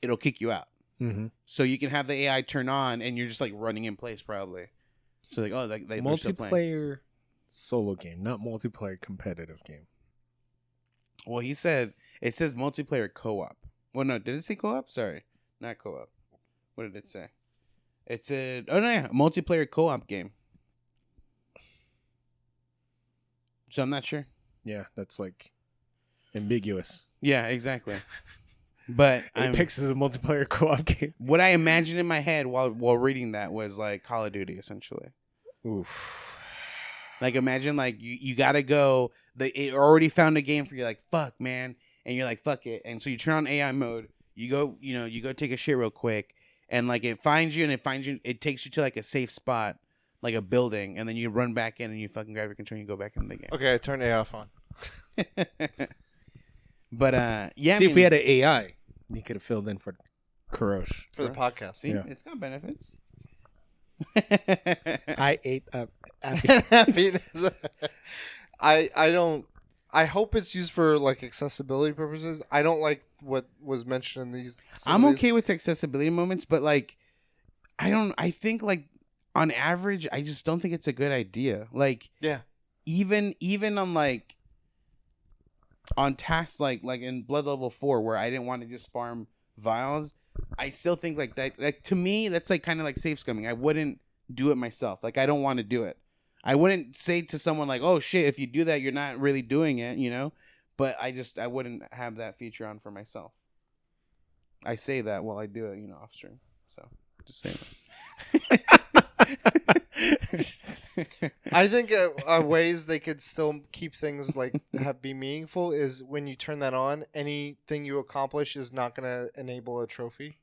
it'll kick you out. Mm-hmm. So you can have the AI turn on, and you're just like running in place probably. So like oh like they, playing. Multiplayer solo game, not multiplayer competitive game. Well, he said it says multiplayer co-op. Well, no, did it say co-op? Sorry, not co-op. What did it say? It said oh no, yeah, multiplayer co-op game. So I'm not sure. Yeah, that's like ambiguous. Yeah, exactly. But I'm, Apex is a multiplayer co-op game. what I imagined in my head while while reading that was like Call of Duty, essentially. Oof. Like imagine like you, you gotta go. The it already found a game for you. Like fuck man, and you're like fuck it. And so you turn on AI mode. You go you know you go take a shit real quick, and like it finds you and it finds you. It takes you to like a safe spot, like a building, and then you run back in and you fucking grab your controller and you go back in the game. Okay, I turned AI off on. but uh yeah, I See, if we had an AI, he could have filled in for Kurosh. for the podcast. see Yeah. it's got benefits. I ate a. Happiness. I I don't. I hope it's used for like accessibility purposes. I don't like what was mentioned in these. some I'm of these. okay with accessibility moments, but like, I don't. I think like on average, I just don't think it's a good idea. Like, Yeah. even even on like on tasks like like in Blood Level Four, where I didn't want to just farm vials, I still think like that. Like to me, that's like kind of like save scumming. I wouldn't do it myself. Like I don't want to do it. I wouldn't say to someone like, "Oh shit, if you do that, you're not really doing it," you know. But I just I wouldn't have that feature on for myself. I say that while I do it, you know, off stream. So just saying. I think uh, uh, ways they could still keep things like have be meaningful is when you turn that on, anything you accomplish is not going to enable a trophy.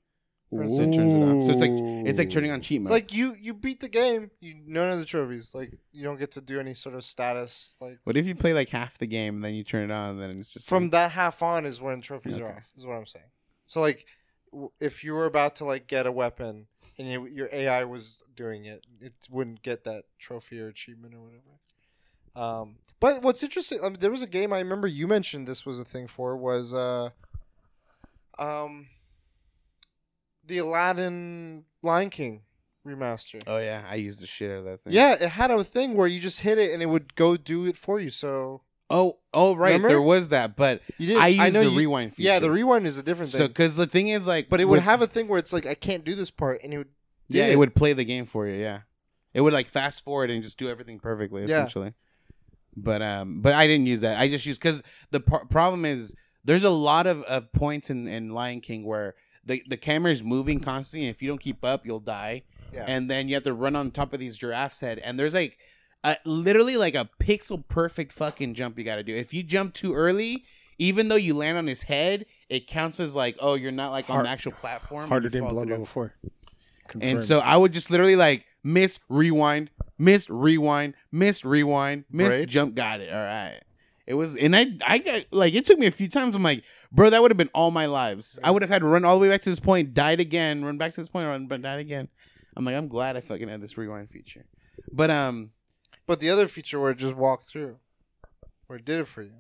For instance, it turns it off. So it's like it's like turning on cheat It's mode. like you you beat the game, you none of the trophies. Like you don't get to do any sort of status. Like what if you play like half the game and then you turn it on and then it's just from like, that half on is when trophies are off. Is what I'm saying. So like, w- if you were about to like get a weapon and you, your AI was doing it, it wouldn't get that trophy or achievement or whatever. Um, but what's interesting, I mean, there was a game I remember you mentioned this was a thing for was uh, um, the Aladdin Lion King remaster. oh yeah, I used the shit out of that thing. Yeah, it had a thing where you just hit it and it would go do it for you. So Oh oh right, Remember? there was that, but you did. I used know the you- rewind feature. Yeah, the rewind is a different thing. so because the thing is like, But it would with- have a thing where it's like I can't do this part, and it would. yeah, did. it would play the game for you. Yeah, it would like fast forward and just do everything perfectly. Yeah. Essentially, but um, but I didn't use that. I just used because the par- problem is there's a lot of, of points in, in Lion King where the the camera is moving constantly, and if you don't keep up, you'll die. Yeah. and then you have to run on top of these giraffes head and there's like a, literally like a pixel perfect fucking jump you got to do if you jump too early even though you land on his head it counts as like oh you're not like on the actual platform harder than fall Blood through. Level Four. and so i would just literally like miss rewind miss rewind miss rewind miss Braid? jump got it all right It was, and I, I got like it took me a few times. I'm like, bro, that would have been all my lives. I would have had to run all the way back to this point, died again, run back to this point, run, but died again. I'm like, I'm glad I fucking had this rewind feature. But um, But the other feature where it just walked through, where it did it for you.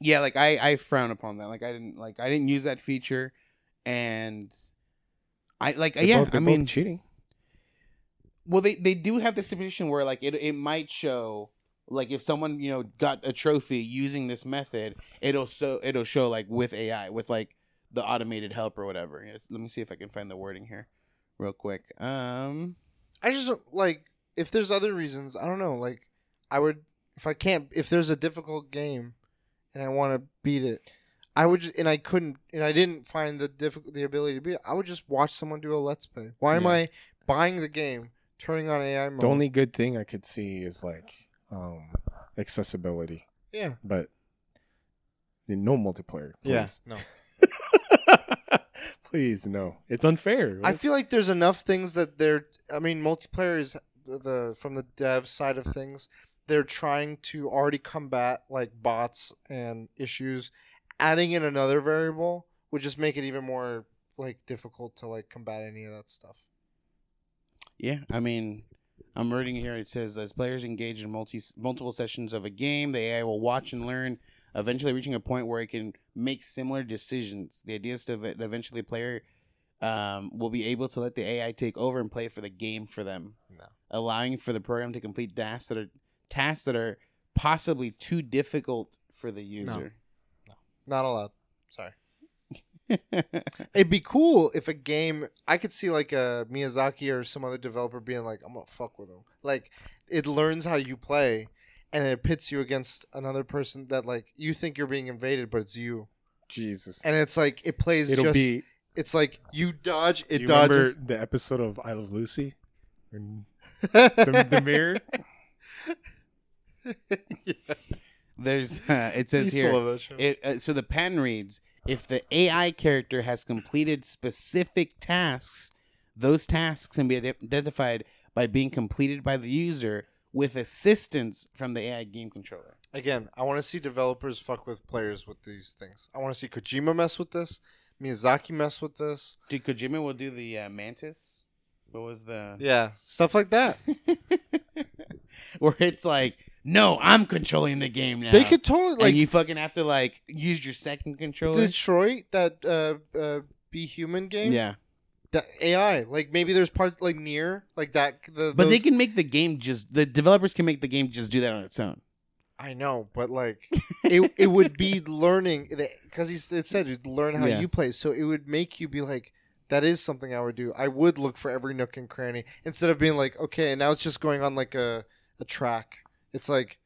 yeah, like I, I frown upon that. Like I didn't, like I didn't use that feature, and I like, They're yeah, both- I they're mean, cheating. Well, they they do have the stipulation where like it it might show like if someone you know got a trophy using this method, it'll so it'll show like with AI with like the automated help or whatever. Yes, let me see if I can find the wording here, real quick. Um, I just don't- like if there's other reasons. I don't know. Like I would if I can't if there's a difficult game and I want to beat it. I would just, and I couldn't and I didn't find the difficult the ability to beat it. I would just watch someone do a let's play. Why am I buying the game, turning on AI mode? The only good thing I could see is like um accessibility, yeah. but no multiplayer. Yeah. No. please no. It's unfair. I feel like there's enough things that they're. I mean, multiplayer is the from the dev side of things. They're trying to already combat like bots and issues. Adding in another variable would just make it even more like difficult to like combat any of that stuff. yeah, I mean, I'm reading here. It says as players engage in multi multiple sessions of a game, the AI will watch and learn, eventually reaching a point where it can make similar decisions. The idea is to ev- eventually player um, will be able to let the AI take over and play for the game for them. No. Allowing for the program to complete tasks that are tasks that are possibly too difficult for the user. No. Not allowed. Sorry. It'd be cool if a game I could see like a Miyazaki or some other developer being like, I'm gonna fuck with them. Like it learns how you play and it pits you against another person that like you think you're being invaded, but it's you. Jesus. And it's like it plays It'll just be. it's like you dodge, It Do it you dodges. remember the episode of I Love Lucy? When the, the mirror. There's uh, it says here. love that show. It, uh, so the pen reads: If the AI character has completed specific tasks, those tasks can be identified by being completed by the user with assistance from the AI game controller. Again, I want to see developers fuck with players with these things. I want to see Kojima mess with this, Miyazaki mess with this. Dude, Kojima will do the uh, Mantis. What was the? Yeah, stuff like that. Where it's like, no, I'm controlling the game now. They could totally like like you fucking have to like use your second controller. Detroit, that uh, uh, Be Human game. yeah, the AI. Like maybe there's parts like near like that. The, but they can make the game just. The developers can make the game just do that on its own. I know, but like it, it would be learning because he's it said learn how Yeah. you play, so it would make you be like. That is something I would do. I would look for every nook and cranny instead of being like, okay, now it's just going on like a, a track. It's like,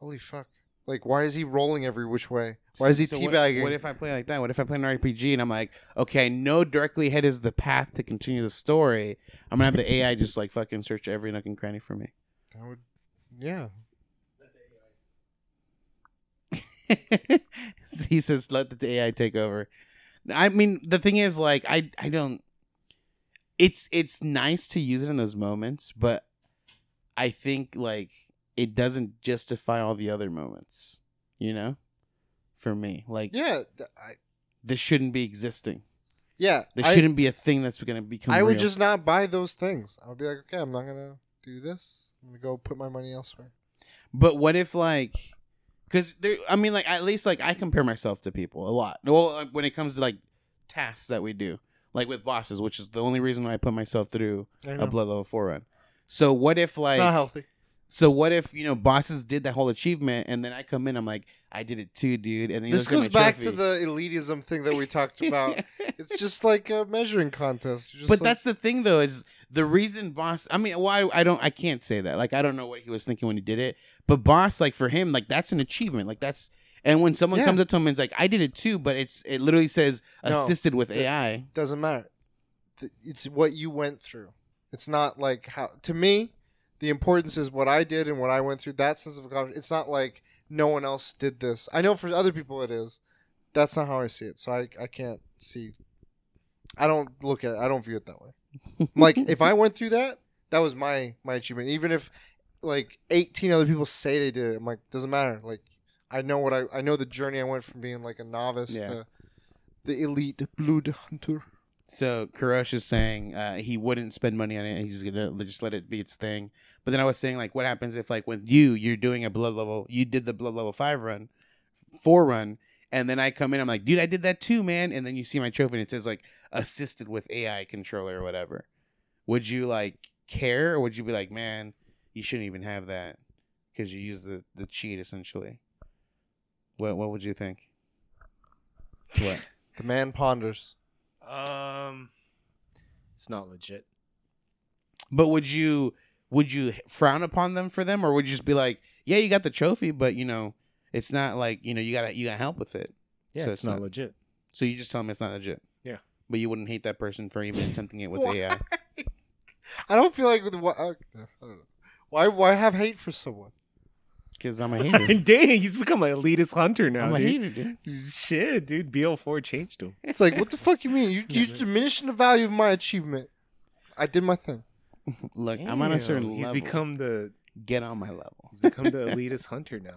holy fuck! Like, why is he rolling every which way? Why is he So teabagging? What, if I play like that? What if I play an RPG and I'm like, okay, I know directly ahead is the path to continue the story. I'm gonna have the AI just like fucking search every nook and cranny for me. I would, yeah. he says, "Let the AI take over." I mean, the thing is, like, I I don't. It's it's nice to use it in those moments, but I think like it doesn't justify all the other moments. You know, for me, like Yeah, I, this shouldn't be existing. yeah. This I- shouldn't be a thing that's going to become. I would real. just not buy those things. I would be like, okay, I'm not gonna do this. I'm gonna go put my money elsewhere. But what if like, because there? I mean, like at least like I compare myself to people a lot. Well, like, when it comes to like tasks that we do, like with bosses, which is the only reason why I put myself through a blood level four run. So what if it's like? not healthy. So what if you know bosses did that whole achievement and then I come in, I'm like, I did it too, dude. And then This goes back to the elitism thing that we talked about. it's just like a measuring contest. You're just but like- that's the thing though is the reason boss i mean why i don't i can't say that like i don't know what he was thinking when he did it but boss like for him like that's an achievement like that's and when someone Yeah. comes up to him and is like i did it too but it's it literally says No, assisted with the- ai doesn't matter. Th- It's what you went through. It's not like how to me. The importance is what I did and what I went through. That sense of accomplishment. It's not like no one else did this. I know for other people it is. That's not how I see it. So I I can't see. I don't look at it. I don't view it that way. Like if I went through that, that was my my achievement. Even if like 18 other people say they did it, I'm like doesn't matter. Like I know what I I know the journey I went from being like a novice Yeah. to the elite blood hunter. So Kurosh is saying uh, he wouldn't spend money on it. He's gonna just let it be its thing. But then I was saying like, what happens if like with you, you're doing a blood level, you did the blood level five run, four run, and then I come in, I'm like, dude, I did that too, man. And then you see my trophy and it says like assisted with AI controller or whatever. Would you like care or would you be like, man, you shouldn't even have that because you use the the cheat essentially? What what would you think? What? The man ponders. Um, it's not legit. But would you would you frown upon them for them, or would you just be like, yeah, you got the trophy, but you know, it's not like you know you got you got help with it. Yeah, So it's, it's not, not- legit. So you just tell them it's not legit. Yeah. But you wouldn't hate that person for even attempting it with? AI. I don't feel like with what I don't know. Why why have hate for someone? Because I'm a hater. Dang, he's become an elitist hunter now. I'm a dude. hater, dude. Shit, dude. BL4 changed him. It's like what the fuck you mean? You you diminishing the value of my achievement. I did my thing. Look, I'm on a certain he's level. become the Get on my level. he's become the elitist hunter now.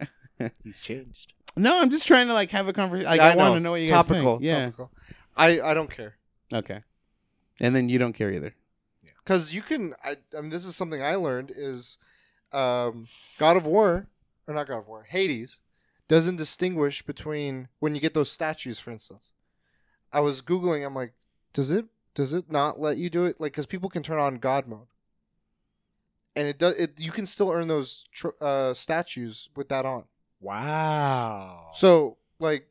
Wow, he's changed. No, I'm just trying to like have a conversation. Like, Yeah, I, want to know what you guys topical. think. Yeah. Topical. I I don't care. Okay. And then you don't care either. because you can I, I mean this is something i learned is um, god of war or not god of war hades doesn't distinguish between when you get those statues for instance i was googling i'm like does it does it not let you do it like because people can turn on god mode and it does it you can still earn those tr- uh, statues with that on Wow. so like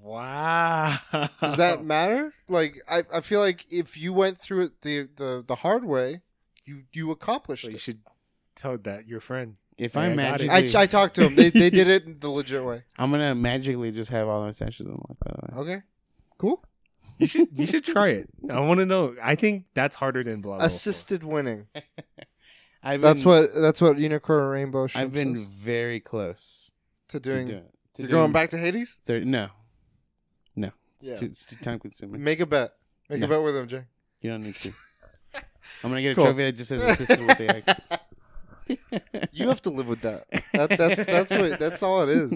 wow. does that matter like I, I feel like if you went through it the the, the hard way you you accomplished So you it should tell that your friend. If Yeah, I I got magically, I, I talked to them. They, they did it the legit way. I'm gonna magically just have all my statues unlocked. By the way, Okay, cool. You should you should try it. I want to know. I think that's harder than blah. blah, blah. Assisted winning. I've That's been, what that's what Unicorn Rainbow. I've been says very close to to doing. doing. To you're doing going back to Hades. Thir- no, no, it's, Yeah. too, it's too time consuming. Make a bet. Make No. a bet with him, Jay. You don't need to. I'm gonna get a Cool. trophy that just says assisted with the egg. You have to live with that. that that's that's what that's all it is.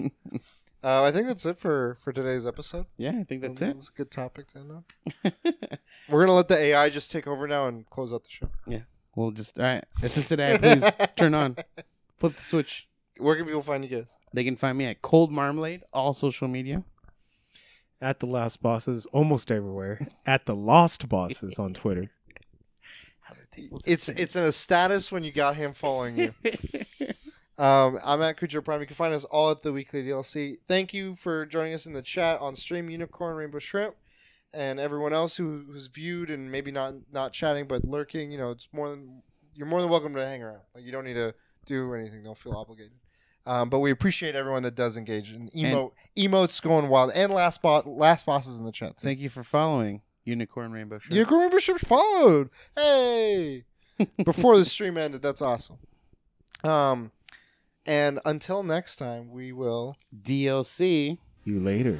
Uh, I think that's it for for today's episode. Yeah, I think that's it. It's a good topic to end on. We're gonna let the AI just take over now and close out the show. We'll just all right. Assisted ad, please turn on. Flip the switch. Where can people find you guys? They can find me at Cold Marmalade, all social media. At the last bosses, almost everywhere. At the lost bosses on Twitter. It's it's in a status when you got him following you. Um, I'm at Creature Prime. You can find us all at the weekly DLC. Thank you for joining us in the chat on stream, Unicorn Rainbow Shrimp, and everyone else who, who's viewed and maybe not not chatting but lurking. You know, it's more than you're more than welcome to hang around. Like you don't need to do anything. Don't feel obligated. Um, but we appreciate everyone that does engage and emote emotes going wild and last bot last bosses in the chat. Too. Thank you for following Unicorn Rainbow Shrimp. Unicorn Rainbow Shrimp followed. Hey, before the stream ended. That's awesome. Um, and until next time, we will. DLC. You later.